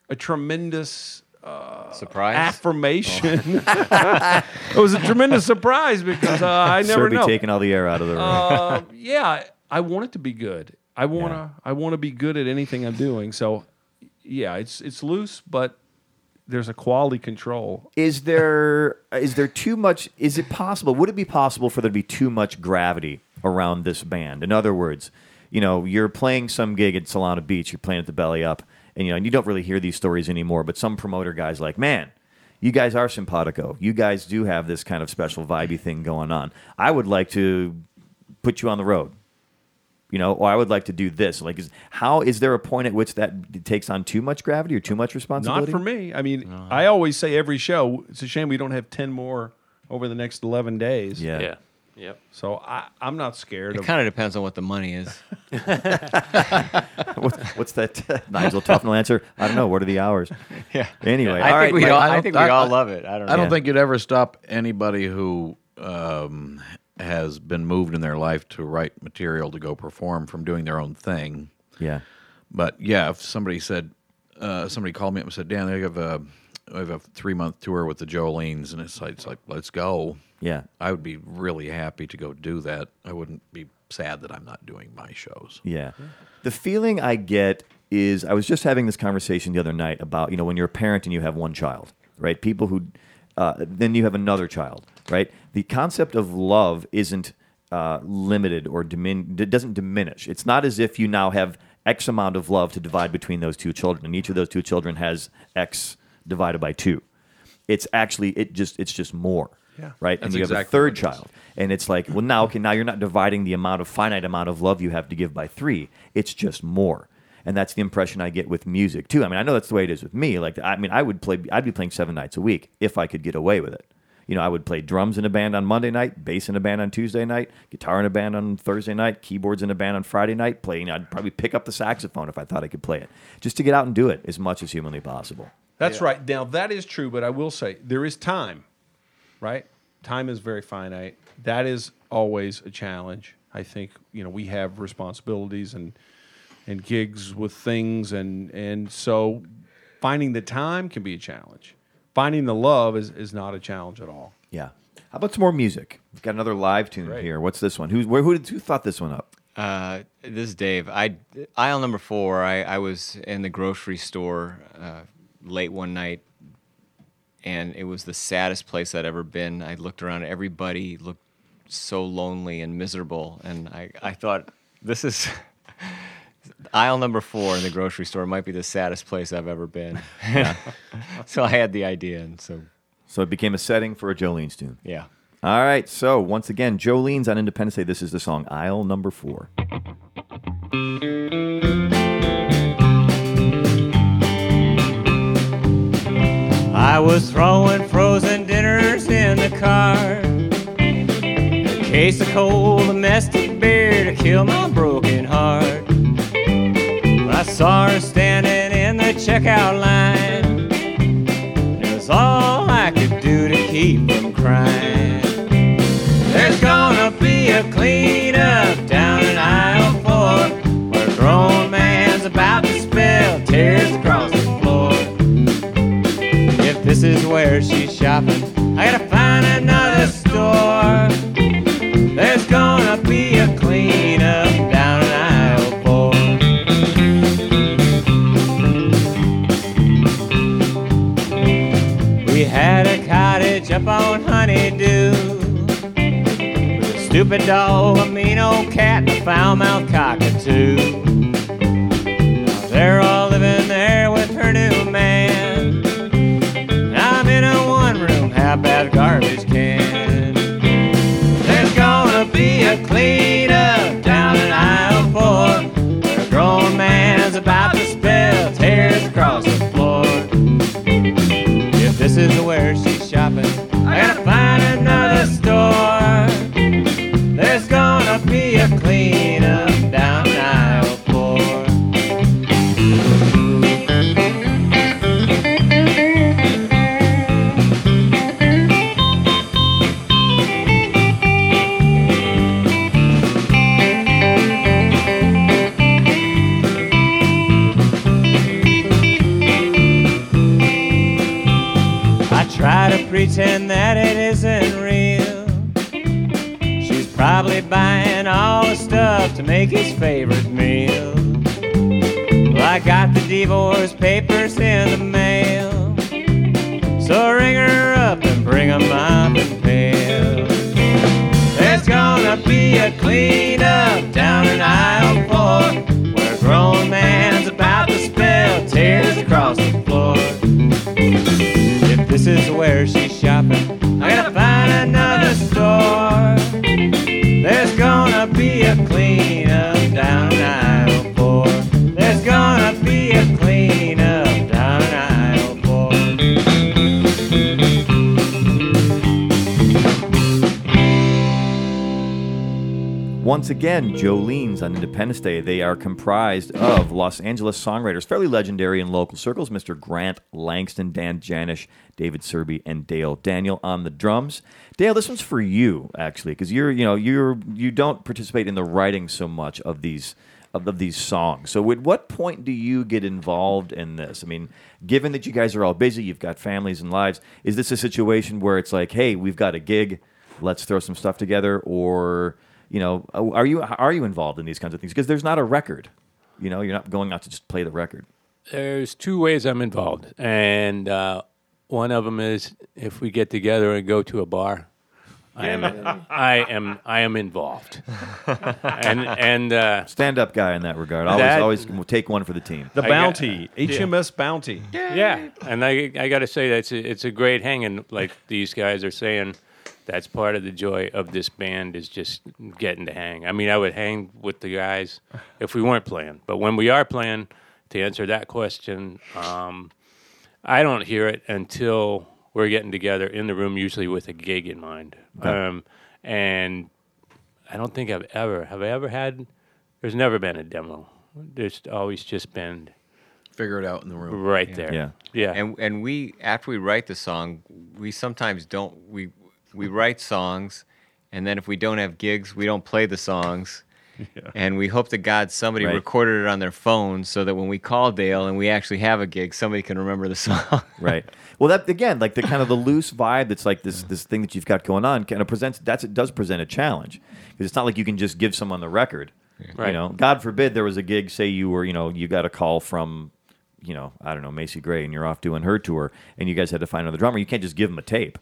a tremendous Surprise! affirmation. it was a tremendous surprise because uh, I never Certainly know. taking all the air out of the room. Uh, yeah, I want it to be good. I wanna I want to be good at anything I'm doing. So, yeah, it's it's loose, but there's a quality control. is there is there too much is it possible would it be possible for there to be too much gravity around this band? In other words you know you're playing some gig at solana beach you're playing at the belly up and you know and you don't really hear these stories anymore but some promoter guys like man you guys are simpatico. You guys do have this kind of special vibey thing going on. I would like to put you on the road you know or i would like to do this like is, how is there a point at which that takes on too much gravity or too much responsibility? Not for me. I mean, I always say every show. It's a shame we don't have ten more over the next eleven days. yeah Yeah. Yep. So I, I'm not scared It of. kind of depends on what the money is. What's, what's that? Nigel Tufnel answer. I don't know. What are the hours? Yeah. Anyway, I all think right, we Mike, all. I I, think we all I- love it. I don't. know. I don't Yeah. think you'd ever stop anybody who um, has been moved in their life to write material to go perform from doing their own thing. Yeah, But yeah, if somebody said, uh, somebody called me up and said, Dan, I have a, I have a three month tour with the Jolenes, and it's like, it's like, let's go. yeah. I would be really happy to go do that. I wouldn't be sad that I'm not doing my shows. Yeah. The feeling I get is I was just having this conversation the other night about, you know, when you're a parent and you have one child, right? People who, uh, then you have another child, right? The concept of love isn't uh, limited or dimin- it doesn't diminish. It's not as if you now have X amount of love to divide between those two children, and each of those two children has X divided by two. It's actually, it just, it's just more. Yeah. Right. and That's you have a third what it is. child. And it's like, well, now, okay, now you're not dividing the amount of finite amount of love you have to give by three. It's just more. And that's the impression I get with music too. I mean, I know that's the way it is with me. Like, I mean, I would play, I'd be playing seven nights a week if I could get away with it. You know, I would play drums in a band on Monday night, bass in a band on Tuesday night, guitar in a band on Thursday night, keyboards in a band on Friday night. Playing, I'd probably pick up the saxophone if I thought I could play it, just to get out and do it as much as humanly possible. That's right. Now that is true, but I will say there is time, right? Time is very finite. That is always a challenge. I think you know we have responsibilities and and gigs with things, and and so finding the time can be a challenge. Finding the love is, is not a challenge at all. Yeah. How about some more music? We've got another live tune Great. here. What's this one? Who's where? Who did who thought this one up? Uh, this is Dave. I aisle number four. I, I was in the grocery store uh, late one night, and it was the saddest place I'd ever been. I looked around, everybody looked so lonely and miserable, and I, I thought this is aisle number four in the grocery store might be the saddest place I've ever been. so I had the idea, and so So it became a setting for a Jolenes tune. yeah. All right. So once again, Jolenes on Independence Day. This is the song Aisle Number Four. I was throwing frozen dinners in the car. A case of cold a domestic beer to kill my broken heart. I saw her standing in the checkout line, it was all I could do to keep from crying. There's gonna be a cleanup down in aisle four, where a grown man's about to spill tears across the floor. If this is where she's shopping, stupid dog, a mean old cat, and a foul mouthed cockatoo. Now they're divorce papers in the mail. So ring her up and bring a mop and pail. There's gonna be a cleanup down in aisle four, where a grown man's about to spill tears across the floor. If this is where she's shopping, I gotta find another store. There's gonna be a cleanup Once again, Jolenes on Independence Day. They are comprised of Los Angeles songwriters, fairly legendary in local circles, Mr. Grant Langston, Dan Janisch, David Serby, and Dale Daniel on the drums. Dale, this one's for you actually, because you're you know you're you don't participate in the writing so much of these of, of these songs. So, at what point do you get involved in this? I mean, given that you guys are all busy, you've got families and lives, is this a situation where it's like, hey, we've got a gig, let's throw some stuff together, or you know, are you are you involved in these kinds of things? Because there's not a record. You know, you're not going out to just play the record. There's two ways I'm involved, and uh, one of them is if we get together and go to a bar. I am, I am, I am involved, and and uh, Stand up guy in that regard. Always, That- always take one for the team. The I got- Bounty, HMS Bounty. yeah, and I I got to say that's a, it's a great hanging. Like these guys are saying, that's part of the joy of this band is just getting to hang. I mean, I would hang with the guys if we weren't playing, but when we are playing, to answer that question, um, I don't hear it until we're getting together in the room, usually with a gig in mind. Um, and I don't think I've ever have I ever had. There's never been a demo. There's always just been Figure it out in the room. right there. Yeah. yeah. And and we after we write the song, we sometimes don't we we write songs, and then if we don't have gigs, we don't play the songs. And we hope to God somebody Right. recorded it on their phone so that when we call Dale and we actually have a gig, somebody can remember the song. right. Well, that again, like the kind of the loose vibe that's like this this thing that you've got going on, kind of presents. That's it does present a challenge because it's not like you can just give someone the record. Right. You know, God forbid there was a gig. Say you were, you know, you got a call from you know, I don't know, Macy Gray, and you're off doing her tour, and you guys had to find another drummer. You can't just give them a tape,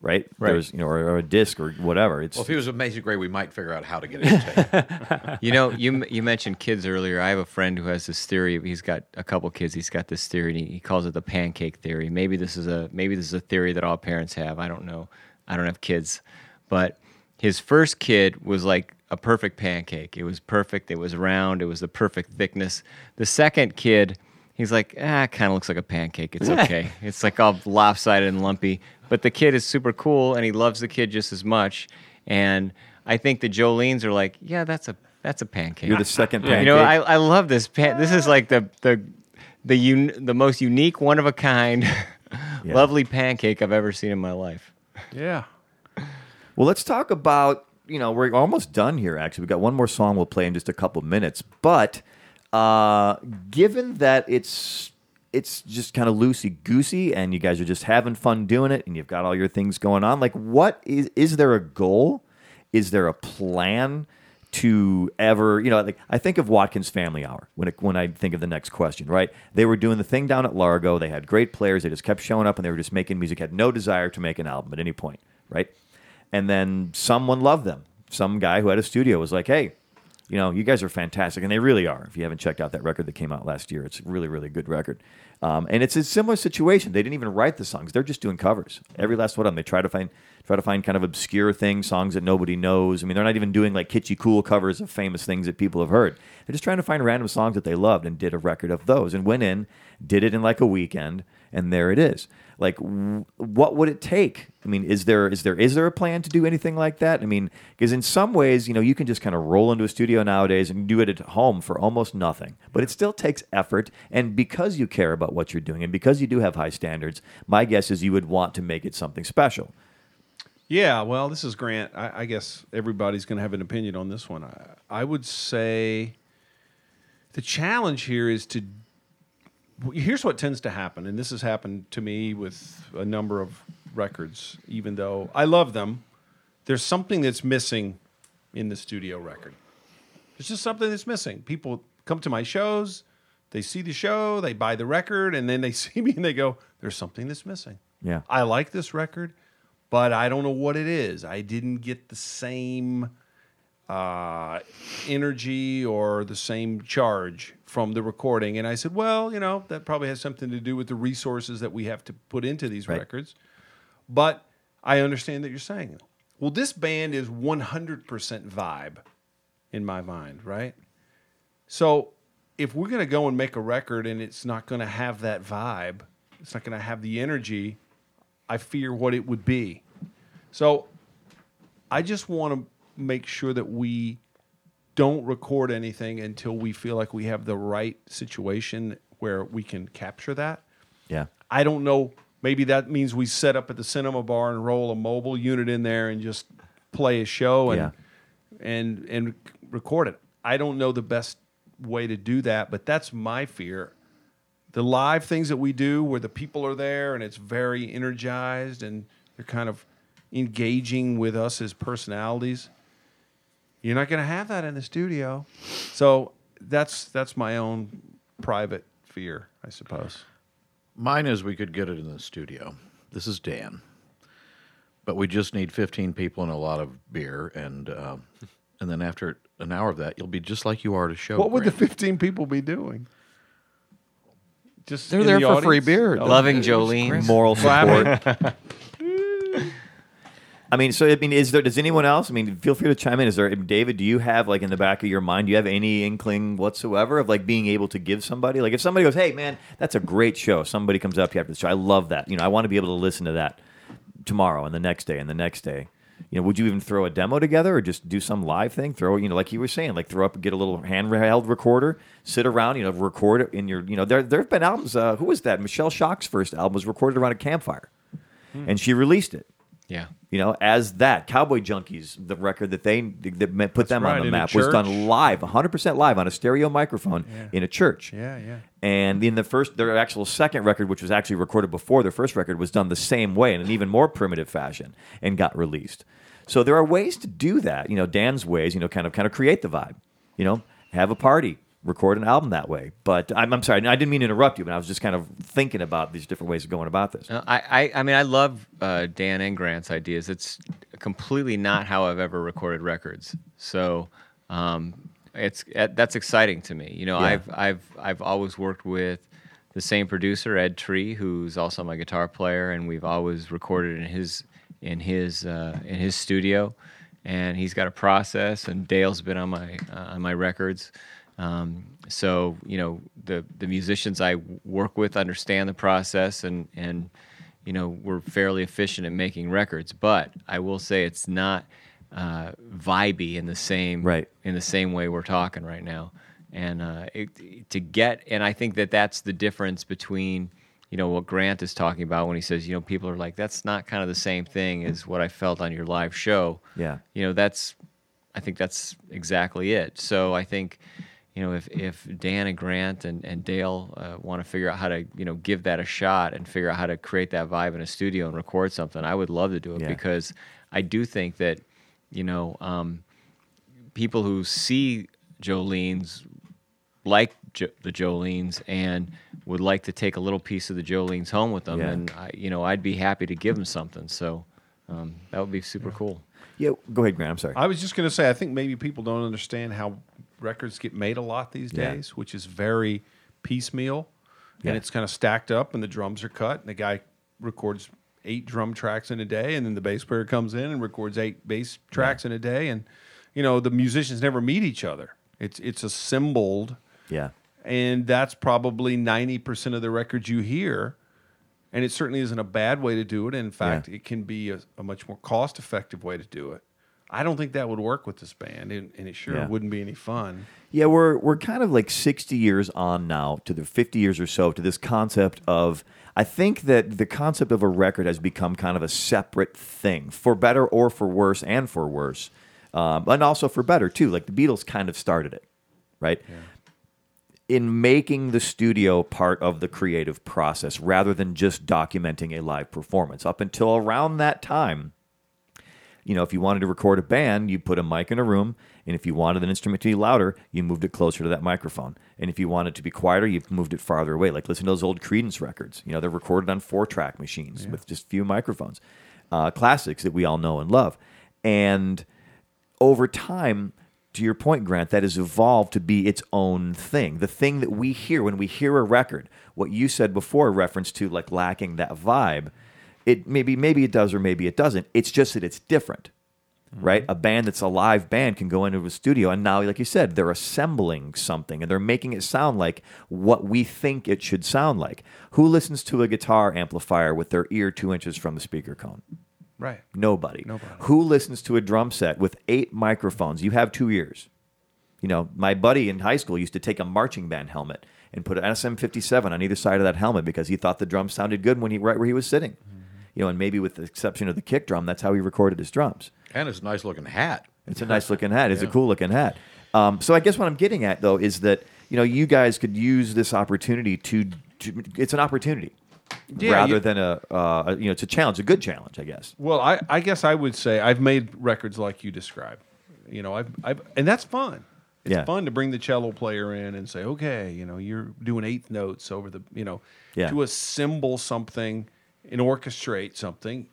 right? Right. There's, you know, or, or a disc or whatever. It's Well, if he was with Macy Gray, we might figure out how to get it. You know, you you mentioned kids earlier. I have a friend who has this theory. He's got a couple kids. He's got this theory. And he, he calls it the pancake theory. Maybe this is a maybe this is a theory that all parents have. I don't know. I don't have kids, but his first kid was like a perfect pancake. It was perfect. It was round. It was the perfect thickness. The second kid, he's like, ah, kind of looks like a pancake. It's okay. it's like all lopsided and lumpy. But the kid is super cool, and he loves the kid just as much. And I think the Jolenes are like, yeah, that's a that's a pancake. you're the second pancake. You know, I, I love this. Pan- this is like the the the un- the most unique, one of a kind, Yeah. lovely pancake I've ever seen in my life. Yeah. Well, let's talk about, you know, we're almost done here, actually. We've got one more song we'll play in just a couple minutes. But uh, given that it's it's just kind of loosey goosey and you guys are just having fun doing it and you've got all your things going on, like, what is, is there a goal? Is there a plan? to ever, you know, like I think of Watkins Family Hour when it, when I think of the next question, right? They were doing the thing down at Largo. They had great players. They just kept showing up and they were just making music. Had no desire to make an album at any point, right? And then someone loved them. Some guy who had a studio was like, "Hey, you know, you guys are fantastic," and they really are. If you haven't checked out that record that came out last year, it's a really, really good record. Um, and it's a similar situation. They didn't even write the songs; they're just doing covers. Every last one of them. They try to find try to find kind of obscure things, songs that nobody knows. I mean, they're not even doing like kitschy, cool covers of famous things that people have heard. They're just trying to find random songs that they loved and did a record of those, and went in, did it in like a weekend, and there it is. Like, w- what would it take? I mean, is there is there is there a plan to do anything like that? I mean, because in some ways, you know, you can just kind of roll into a studio nowadays and do it at home for almost nothing. But it still takes effort, and because you care about what you're doing, and because you do have high standards, my guess is you would want to make it something special. Yeah, well, this is Grant. I, I guess everybody's going to have an opinion on this one. I, I would say the challenge here is to. Here's what tends to happen, and this has happened to me with a number of records, even though I love them. There's something that's missing in the studio record. There's just something that's missing. People come to my shows, they see the show, they buy the record, and then they see me and they go, There's something that's missing. Yeah. I like this record, but I don't know what it is. I didn't get the same uh, energy or the same charge from the recording. And I said, well, you know, that probably has something to do with the resources that we have to put into these Right. records. But I understand that you're saying, well, this band is 100% vibe in my mind, right? So if we're going to go and make a record and it's not going to have that vibe, it's not going to have the energy, I fear what it would be. So I just want to make sure that we don't record anything until we feel like we have the right situation where we can capture that. Yeah. I don't know. Maybe that means we set up at the cinema bar and roll a mobile unit in there and just play a show and Yeah. and and record it. I don't know the best way to do that, but that's my fear. The live things that we do where the people are there and it's very energized and they're kind of engaging with us as personalities. You're not going to have that in the studio. So that's that's my own private fear, I suppose. Mine is we could get it in the studio. This is Dan, but we just need 15 people and a lot of beer, and um, and then after an hour of that, you'll be just like you are to show. What would the 15 people be doing? Just They're there the for free beer. Oh, Loving Jolene. Moral support. I mean, so I mean, is there? Does anyone else? I mean, feel free to chime in. Is there, David? Do you have like in the back of your mind? Do you have any inkling whatsoever of like being able to give somebody? Like, if somebody goes, "Hey, man, that's a great show," somebody comes up to you after the show, I love that. You know, I want to be able to listen to that tomorrow and the next day and the next day. You know, would you even throw a demo together or just do some live thing? Throw, you know, like you were saying, like throw up, get a little handheld recorder, sit around, you know, record it in your, you know, there there have been albums. Uh, who was that? Michelle Shocked's first album was recorded around a campfire, and she released it Yeah. you know, as that Cowboy Junkies, the record that they that put them right, on the map was done live, 100% live on a stereo microphone in a church. Yeah, yeah. And in the first, their actual second record, which was actually recorded before their first record, was done the same way in an even more primitive fashion and got released. So there are ways to do that. You know, Dan's ways. You know, kind of kind of create the vibe. You know, have a party, record an album that way. But I'm, I'm sorry, I didn't mean to interrupt you, but I was just kind of thinking about these different ways of going about this. Uh, I, I, I mean, I love uh, Dan and Grant's ideas. It's completely not how I've ever recorded records. So um, it's uh, that's exciting to me. You know, Yeah. I've I've I've always worked with the same producer, Ed Tree, who's also my guitar player, and we've always recorded in his in his uh, in his studio. And he's got a process, and Dale's been on my uh, on my records. Um, so you know the the musicians I work with understand the process, and and you know we're fairly efficient at making records. But I will say it's not uh, vibey in the same Right. in the same way we're talking right now. And uh, it, to get, and I think that that's the difference between, you know, what Grant is talking about when he says, you know, people are like, that's not kind of the same thing as what I felt on your live show. Yeah. You know, that's, I think that's exactly it. So I think, you know, if, if Dan and Grant and, and Dale uh, want to figure out how to, you know, give that a shot and figure out how to create that vibe in a studio and record something, I would love to do it Yeah. because I do think that, you know, um, people who see Jolenes like jo- the Jolenes and would like to take a little piece of the Jolenes home with them, Yeah. and I, you know, I'd be happy to give them something. So um, that would be super cool. Yeah, go ahead, Grant. I'm sorry. I was just going to say, I think maybe people don't understand how records get made a lot these Yeah. days, which is very piecemeal, Yeah. and it's kind of stacked up, and the drums are cut, and the guy records eight drum tracks in a day, and then the bass player comes in and records eight bass tracks in a day, and you know the musicians never meet each other. It's it's assembled, yeah. and that's probably ninety percent of the records you hear. And it certainly isn't a bad way to do it. In fact, Yeah. it can be a, a much more cost effective way to do it. I don't think that would work with this band, and, and it sure Yeah. wouldn't be any fun. Yeah, we're we're kind of like 60 years on now to the 50 years or so to this concept of I think that the concept of a record has become kind of a separate thing, for better or for worse, and for worse, um, and also for better too. Like the Beatles kind of started it, right? In making the studio part of the creative process rather than just documenting a live performance. Up until around that time, you know, if you wanted to record a band, you put a mic in a room, and if you wanted an instrument to be louder, you moved it closer to that microphone. And if you wanted it to be quieter, you moved it farther away. Like listen to those old Creedence records. You know, they're recorded on four-track machines with just few microphones. Uh, classics that we all know and love. And over time, to your point, Grant, that has evolved to be its own thing. The thing that we hear when we hear a record, what you said before, reference to like lacking that vibe, it maybe maybe it does or maybe it doesn't. It's just that it's different. Mm-hmm. Right? A band that's a live band can go into a studio and now, like you said, they're assembling something and they're making it sound like what we think it should sound like. Who listens to a guitar amplifier with their ear two inches from the speaker cone? Right. Nobody. Nobody. Who listens to a drum set with eight microphones? You have two ears. You know, my buddy in high school used to take a marching band helmet and put an SM57 on either side of that helmet because he thought the drum sounded good when he right where he was sitting. You know, and maybe with the exception of the kick drum, that's how he recorded his drums. And it's a nice looking hat. It's a nice looking hat. It's a cool looking hat. Um, so I guess what I'm getting at though is that you know you guys could use this opportunity to. to it's an opportunity Yeah, rather you- than a, uh, you know it's a challenge, a good challenge, I guess. Well, I, I guess I would say I've made records like you describe. You know, I've, I've and that's fun. It's Yeah. fun to bring the cello player in and say, okay, you know, you're doing eighth notes over the, you know, Yeah. to assemble something and orchestrate something.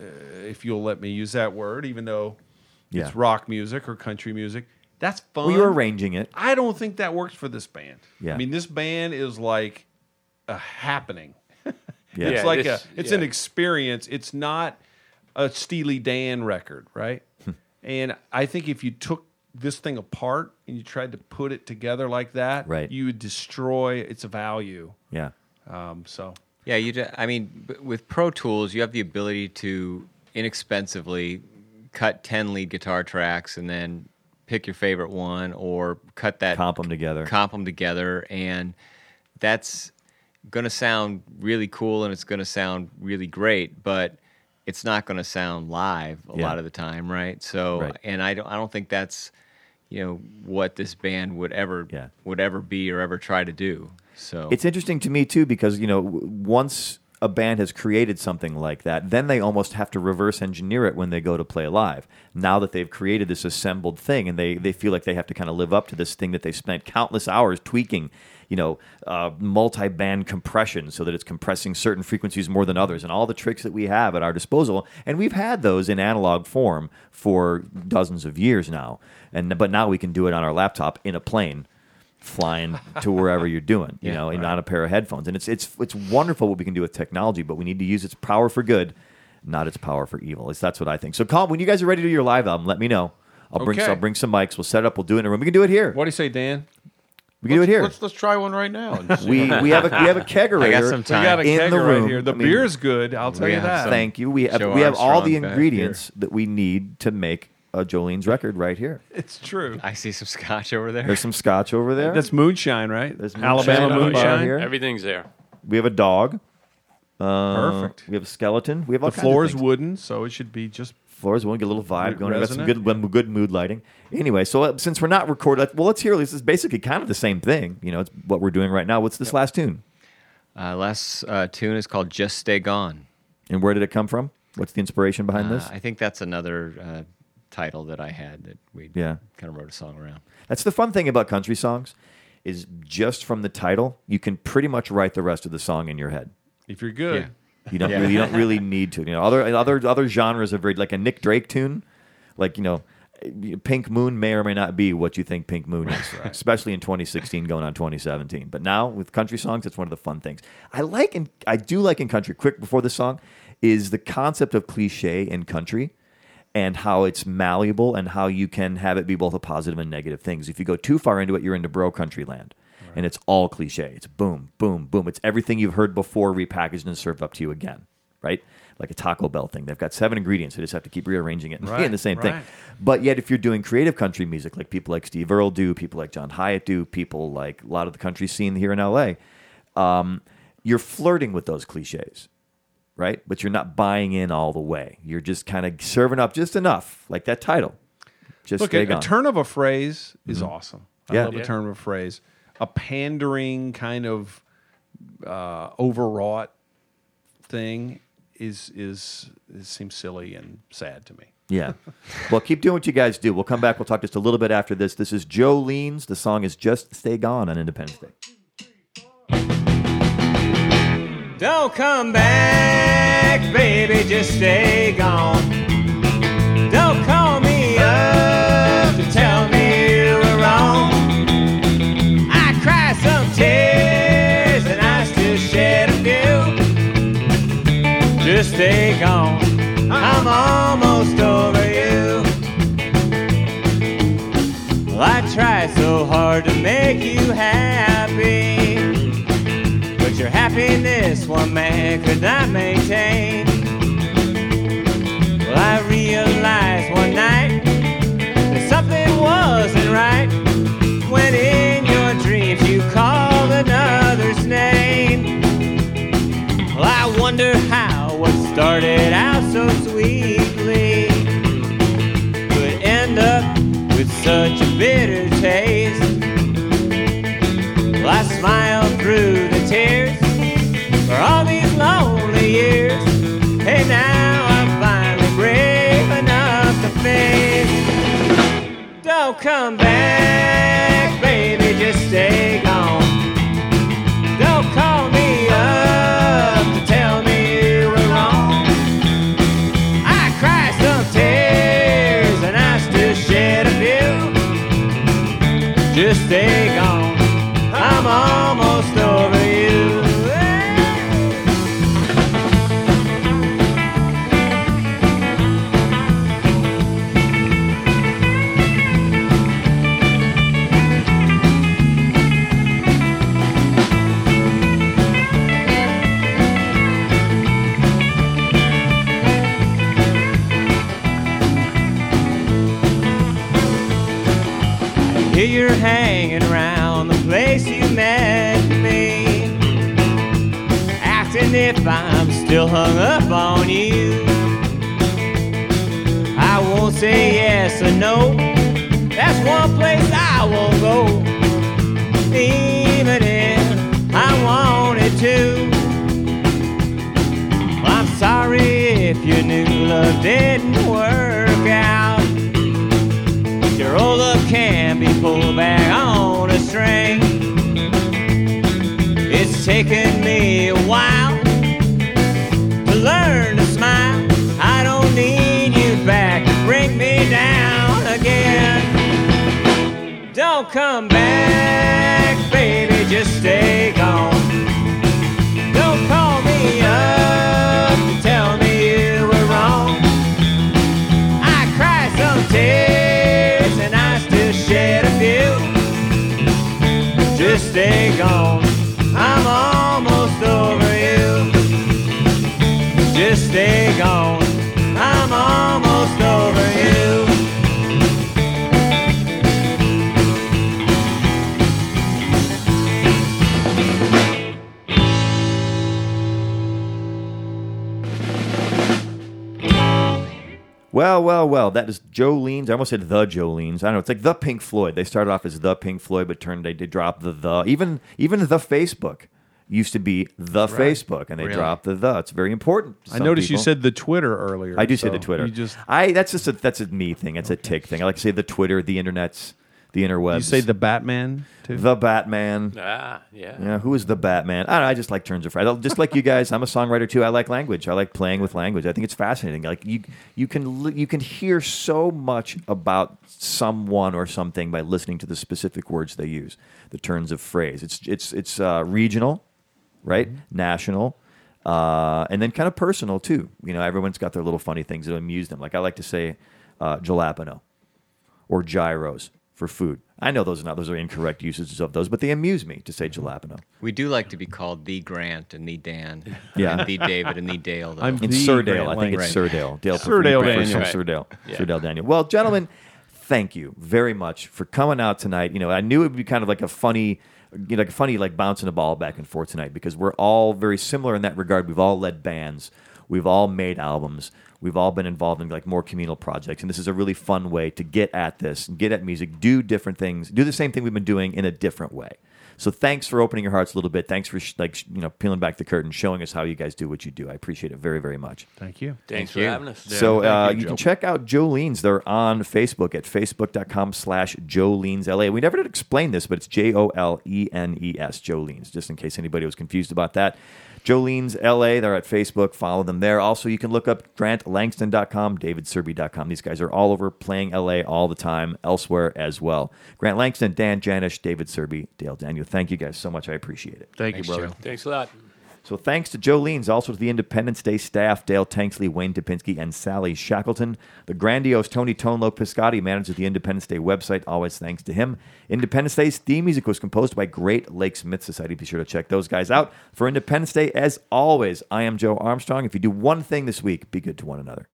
Uh, if you'll let me use that word, even though Yeah. it's rock music or country music, that's fun. Well, you're arranging it. I don't think that works for this band. Yeah. I mean, this band is like a happening. Yeah. It's Yeah, like this- a it's an experience. It's not a Steely Dan record, right? Hmm. and I think if you took this thing apart and you tried to put it together like that, Right. you would destroy its value. Yeah. Um, so Yeah, you. I mean, with Pro Tools, you have the ability to inexpensively cut ten lead guitar tracks and then pick your favorite one, or cut that comp them together. comp them together, and that's going to sound really cool and it's going to sound really great, but it's not going to sound live a Yeah. lot of the time, right? So, Right. and I don't, I don't think that's, you know, what this band would ever, Yeah. would ever be or ever try to do. So It's interesting to me too because you know once a band has created something like that, then they almost have to reverse engineer it when they go to play live. Now that they've created this assembled thing and they, they feel like they have to kind of live up to this thing that they've spent countless hours tweaking, you know, uh, multi band compression so that it's compressing certain frequencies more than others and all the tricks that we have at our disposal. And we've had those in analog form for dozens of years now. And, but now we can do it on our laptop in a plane flying to wherever you're doing, you know, and on a pair of headphones. And it's it's it's wonderful what we can do with technology, but we need to use its power for good, not its power for evil. At least that's what I think. So, Colin, when you guys are ready to do your live album, let me know. I'll bring Okay. I'll bring some mics. We'll set it up. We'll do it in a room. We can do it here. What do you say, Dan? We can do it here. Let's let's try one right now. We we have a we have a kegerator. I got some We got a In kegger the room. right here. The I mean, beer's good. I'll tell you that. Thank you. We have Joe we have all the ingredients that we need to make a Jolenes record right here. It's true. I see some scotch over there. There's some scotch over there. That's moonshine, right? There's Alabama moonshine on the bar moonshine. here. Everything's there. we have a dog. Perfect. We have a skeleton. We have all The kinds floor of is things. wooden, so it should be just floors. We want to get a little vibe going. We got some good, good mood lighting. Anyway, so uh, since we're not recording, well, let's hear. This is basically kind of the same thing. You know, it's what we're doing right now. What's this last tune? Uh, last uh, tune is called "Just Stay Gone." And where did it come from? What's the inspiration behind Uh, this? I think that's another uh, title that I had that we Yeah. kind of wrote a song around. That's the fun thing about country songs, is just from the title, you can pretty much write the rest of the song in your head. if you're good. Yeah. You don't Yeah. really, you don't really need to. You know, other other other genres are very like a Nick Drake tune, like you know, Pink Moon may or may not be what you think Pink Moon is, especially in 2016 going on 2017. But now with country songs, it's one of the fun things I like. And I do like in country. Quick before the song is the concept of cliche in country. And how it's malleable, and how you can have it be both a positive and negative things. If you go too far into it, you're into bro country land and it's all cliche. It's boom, boom, boom. It's everything you've heard before repackaged and served up to you again, right? Like a Taco Bell thing. They've got seven ingredients. They just have to keep rearranging it and Right, the same thing. right. But yet, if you're doing creative country music, like people like Steve Earle do, people like John Hiatt do, people like a lot of the country scene here in LA, um, you're flirting with those cliches, right? But you're not buying in all the way. You're just kind of serving up just enough, like that title. Just Look, stay a, a turn of a phrase is awesome. I Yeah. love a turn of a phrase. A pandering kind of uh, overwrought thing is is it seems silly and sad to me. Yeah. Well, keep doing what you guys do. We'll come back. We'll talk just a little bit after this. This is Jolenes. The song is Just Stay Gone on Independence Day. Don't come back, baby, just stay gone. Don't call me up to tell me you were wrong. I cry some tears and I still shed a few. Just stay gone, I'm almost over you. Well, I try so hard to make you happy. Happiness one man could not maintain. Well, I realized one night that something wasn't right when in your dreams you called another's name. Well, I wonder how what started out so sweetly could end up with such a bitter taste. Well, I smiled through the tears all these lonely years. Hey, now I'm finally brave enough to face. Don't come back, baby, just stay gone. Don't call me up to tell me you were wrong. I cried some tears and I still shed a few. Just stay gone. Here you're hanging around the place you met me, asking if I'm still hung up on you. I won't say yes or no. That's one place I won't go, even if I wanted to. I'm sorry if your new love didn't work out roller can be pulled back on a string. It's taken me a while to learn to smile. I don't need you back to bring me down again. Don't come back, baby, just stay. Stay gone. I'm almost over you. Just stay gone. Well, well, well. That is Jolenes. I almost said the Jolenes. I don't know. It's like the Pink Floyd. They started off as the Pink Floyd, but turned they did drop the the. Even even the Facebook used to be the Facebook, and they Really? dropped the the. It's very important. I noticed you said the Twitter earlier. I do say the Twitter. You just I that's just a that's a me thing. It's a tick thing. I like to say the Twitter, the internets, the interwebs. you say the Batman too. the Batman. Ah, yeah. Yeah, who is the Batman? I don't know. I just like turns of phrase. Just like you guys, I'm a songwriter too. I like language. I like playing with language. I think it's fascinating. Like you, you can you can hear so much about someone or something by listening to the specific words they use. The turns of phrase. It's it's it's uh, regional, right? National. Uh, and then kind of personal too. You know, everyone's got their little funny things that amuse them. Like I like to say, uh, jalapeno or gyros for food. I know those are not those are incorrect usages of those, but they amuse me to say mm-hmm. jalapeno. We do like to be called the Grant and the Dan. Yeah. And the David and the Dale. Though. I'm In The Surdale, Grant I think it's Lang. Surdale. Dale Surdale prefers Daniel. Surdale. Yeah. Surdale Daniel. Well, gentlemen, thank you very much for coming out tonight. You know, I knew it would be kind of like a funny, you know, like a funny like bouncing a ball back and forth tonight because we're all very similar in that regard. We've all led bands, we've all made albums, we've all been involved in like more communal projects, and this is a really fun way to get at this, get at music, do different things, do the same thing we've been doing in a different way. So thanks for opening your hearts a little bit. Thanks for sh- like sh- you know peeling back the curtain, showing us how you guys do what you do. I appreciate it very very much. Thank you. Thanks Thank for you. having us. So thank uh, you, you, can check out Jolenes. They're on Facebook at facebook.com slash Jolenes LA. We never did explain this, but it's J O L E N E S, Jolenes, just in case anybody was confused about that. Jolenes LA, they're at Facebook. Follow them there. Also, you can look up grantlangston.com, davidserby.com. These guys are all over playing LA all the time, elsewhere as well. Grant Langston, Dan Janisch, David Serby, Dale Daniel. Thank you guys so much. I appreciate it. Thank Thanks, you, brother. Joe. Thanks a lot. So thanks to Jolenes, also to the Independence Day staff, Dale Tanksley, Wayne Topinski, and Sally Shackleton. The grandiose Tony Tonlo Piscotti manages the Independence Day website. Always thanks to him. Independence Day's theme music was composed by Great Lakes Myth Society. Be sure to check those guys out. For Independence Day, as always, I am Joe Armstrong. If you do one thing this week, be good to one another.